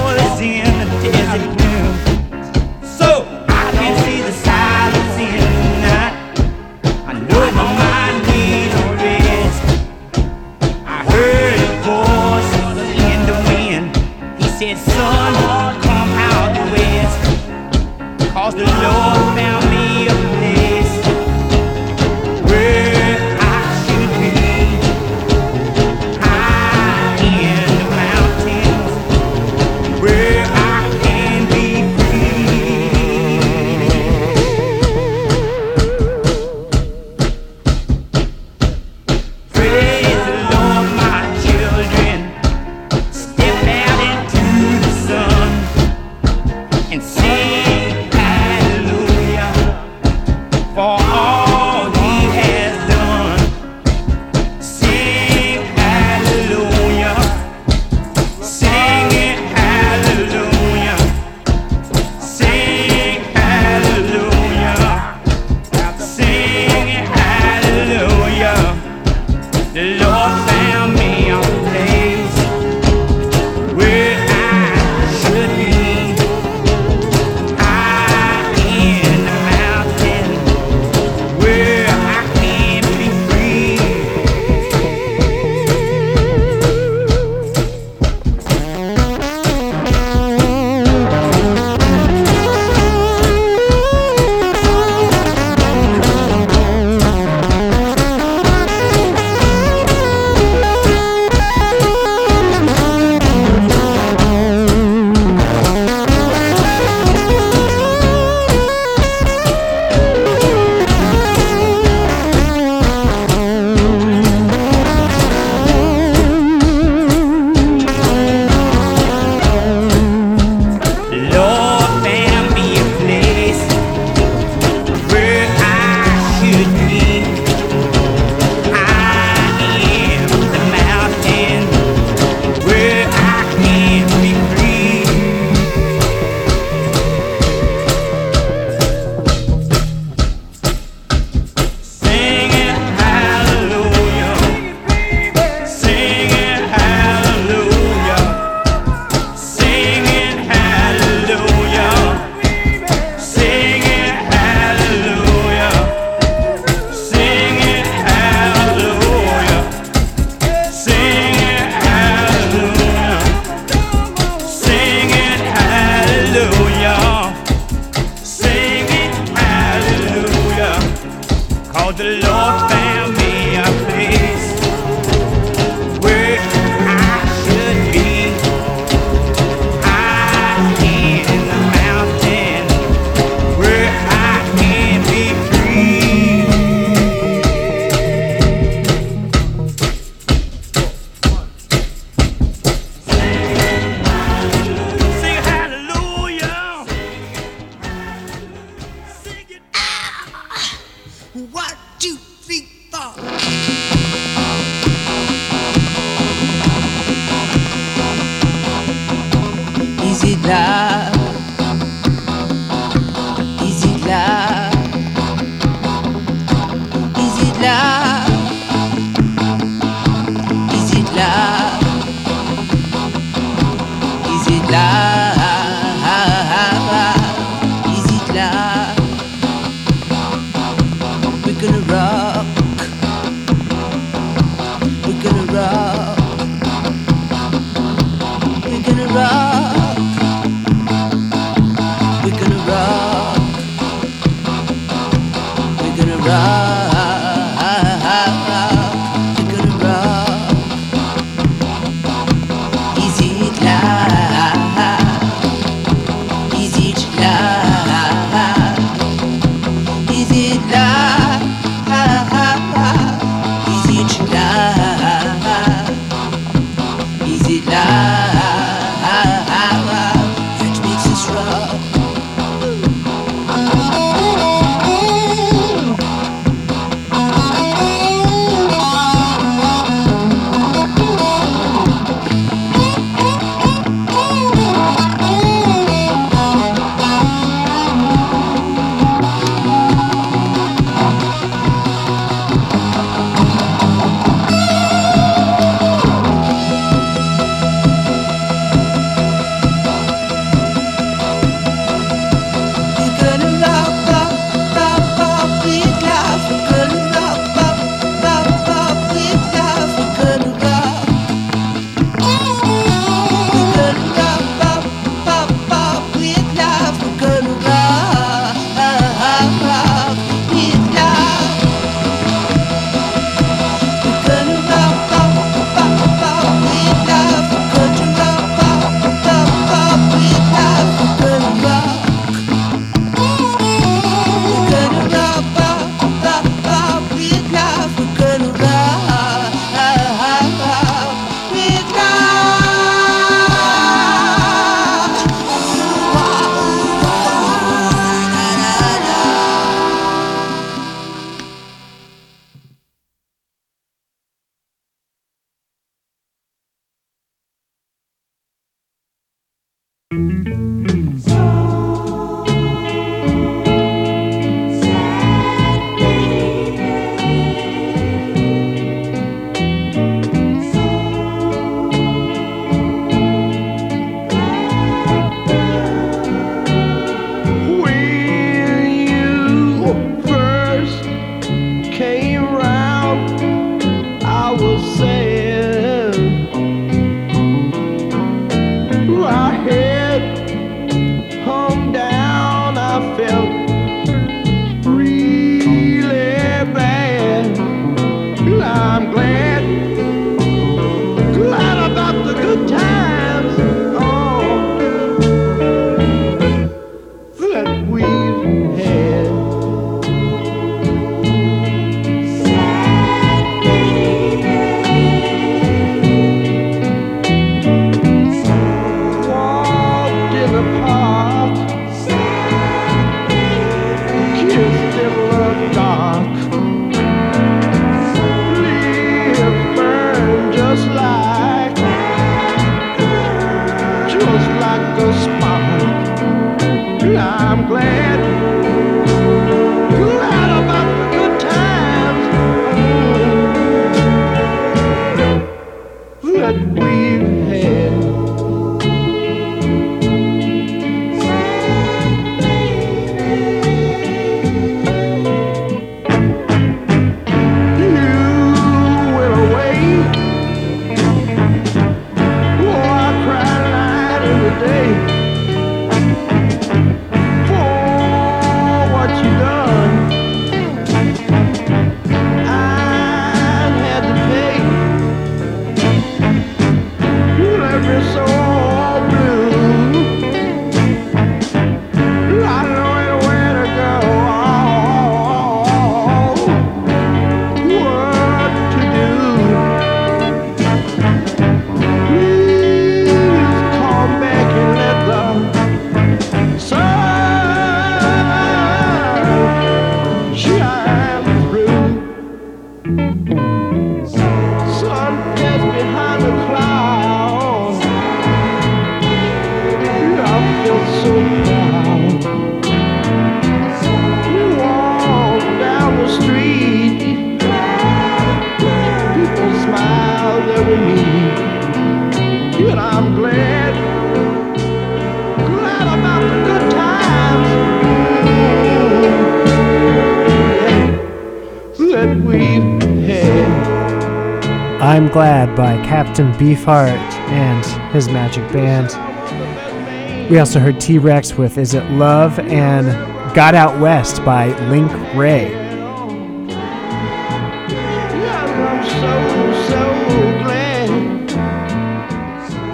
I'm Glad by Captain Beefheart and his magic band. We also heard T Rex with Is It Love and God Out West by Link Wray.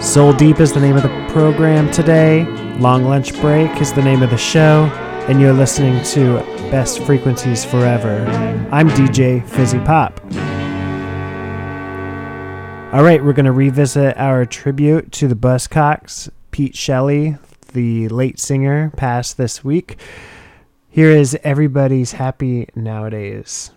Soul Deep is the name of the program today. Long Lunch Break is the name of the show. And you're listening to Best Frequencies Forever. I'm DJ Fizzy Pop. All right, we're going to revisit our tribute to the Buzzcocks, Pete Shelley, the late singer, passed this week. Here is Everybody's Happy Nowadays.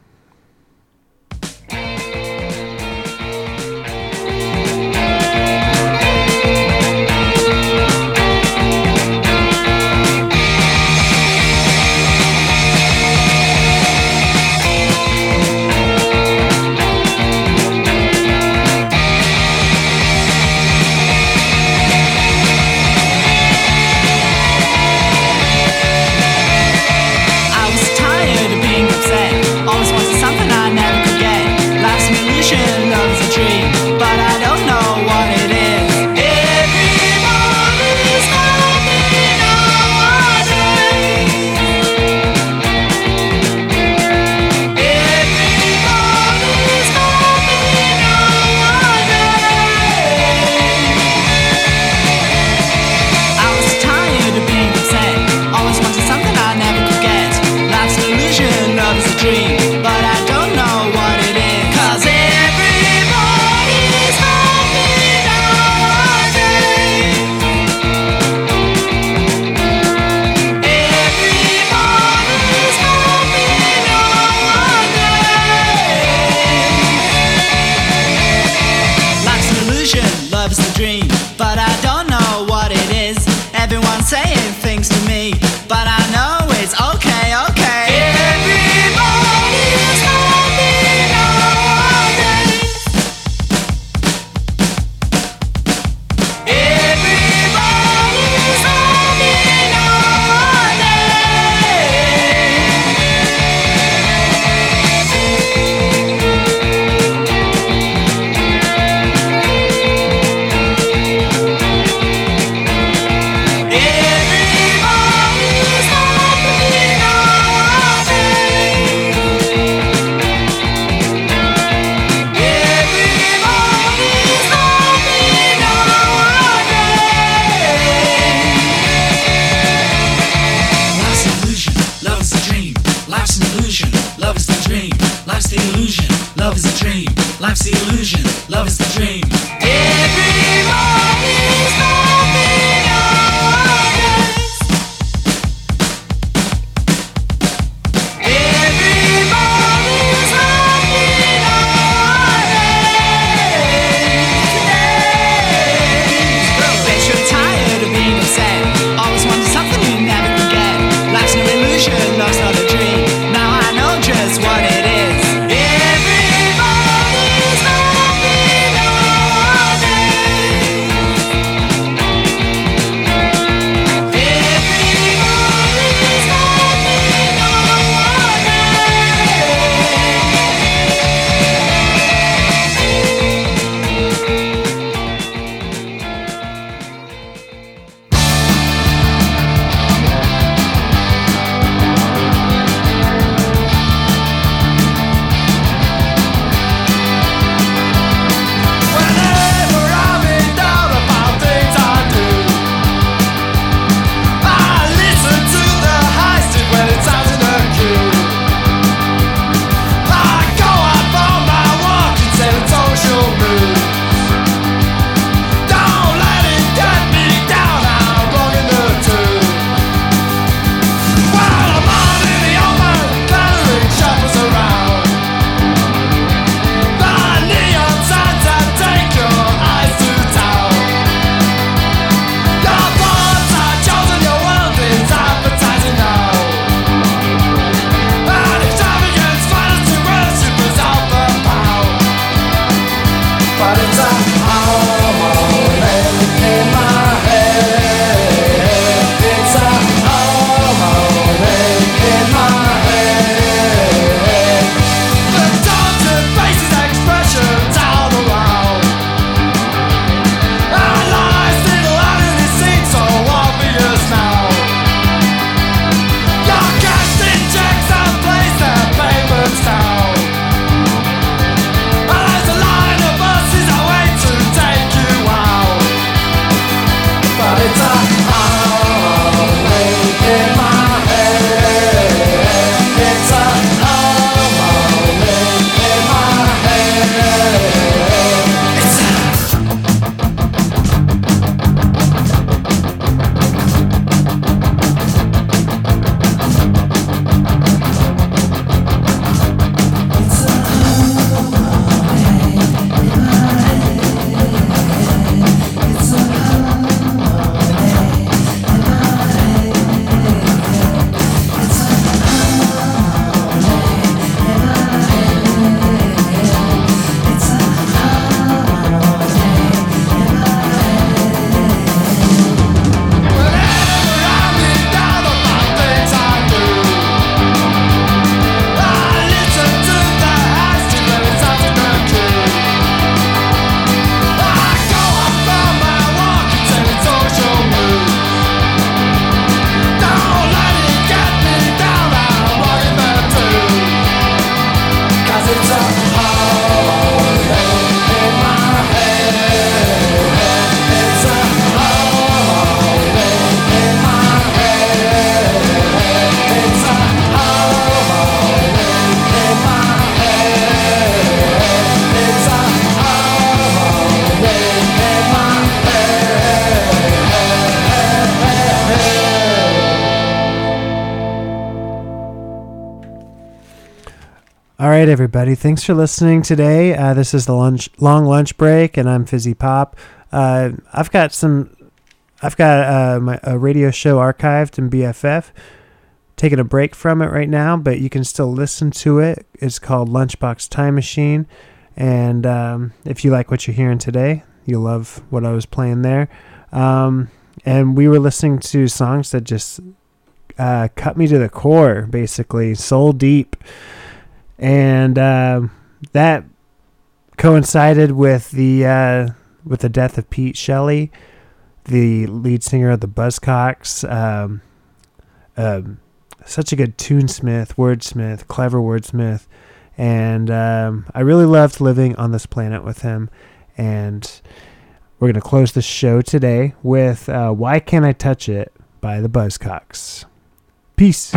Right, everybody. Thanks for listening today. Uh, this is the lunch long lunch break, and I'm Fizzy Pop. Uh, I've got some. I've got uh, my a radio show archived in BFF. Taking a break from it right now, but you can still listen to it. It's called Lunchbox Time Machine, and um, if you like what you're hearing today, you'll love what I was playing there. Um, and we were listening to songs that just uh, cut me to the core, basically soul deep and um that coincided with the uh, with the death of Pete Shelley, the lead singer of the Buzzcocks. Um, um, such a good tunesmith, wordsmith, clever wordsmith, and um, I really loved living on this planet with him. And we're gonna close the show today with uh, "Why Can't I Touch It" by the Buzzcocks. Peace.